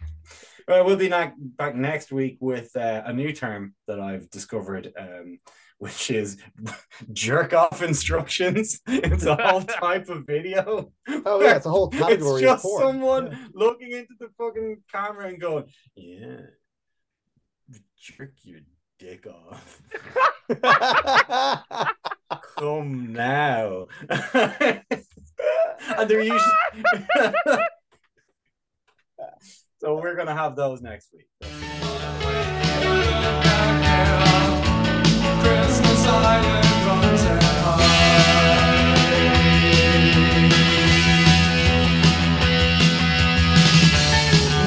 Well, we'll be na- back next week with uh, a new term that I've discovered, um, which is jerk off instructions. It's a whole type of video. Oh yeah, it's a whole category it's just someone Yeah. looking into the fucking camera and going, "Yeah, jerk your dick off." Come now. and they're usually. So we're gonna have those next week. Christmas Island runs at high.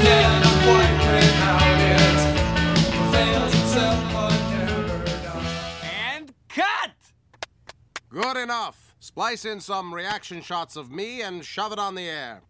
Never quite ran out yet. Fails himself but never dies. And cut! Good enough. Splice in some reaction shots of me and shove it on the air.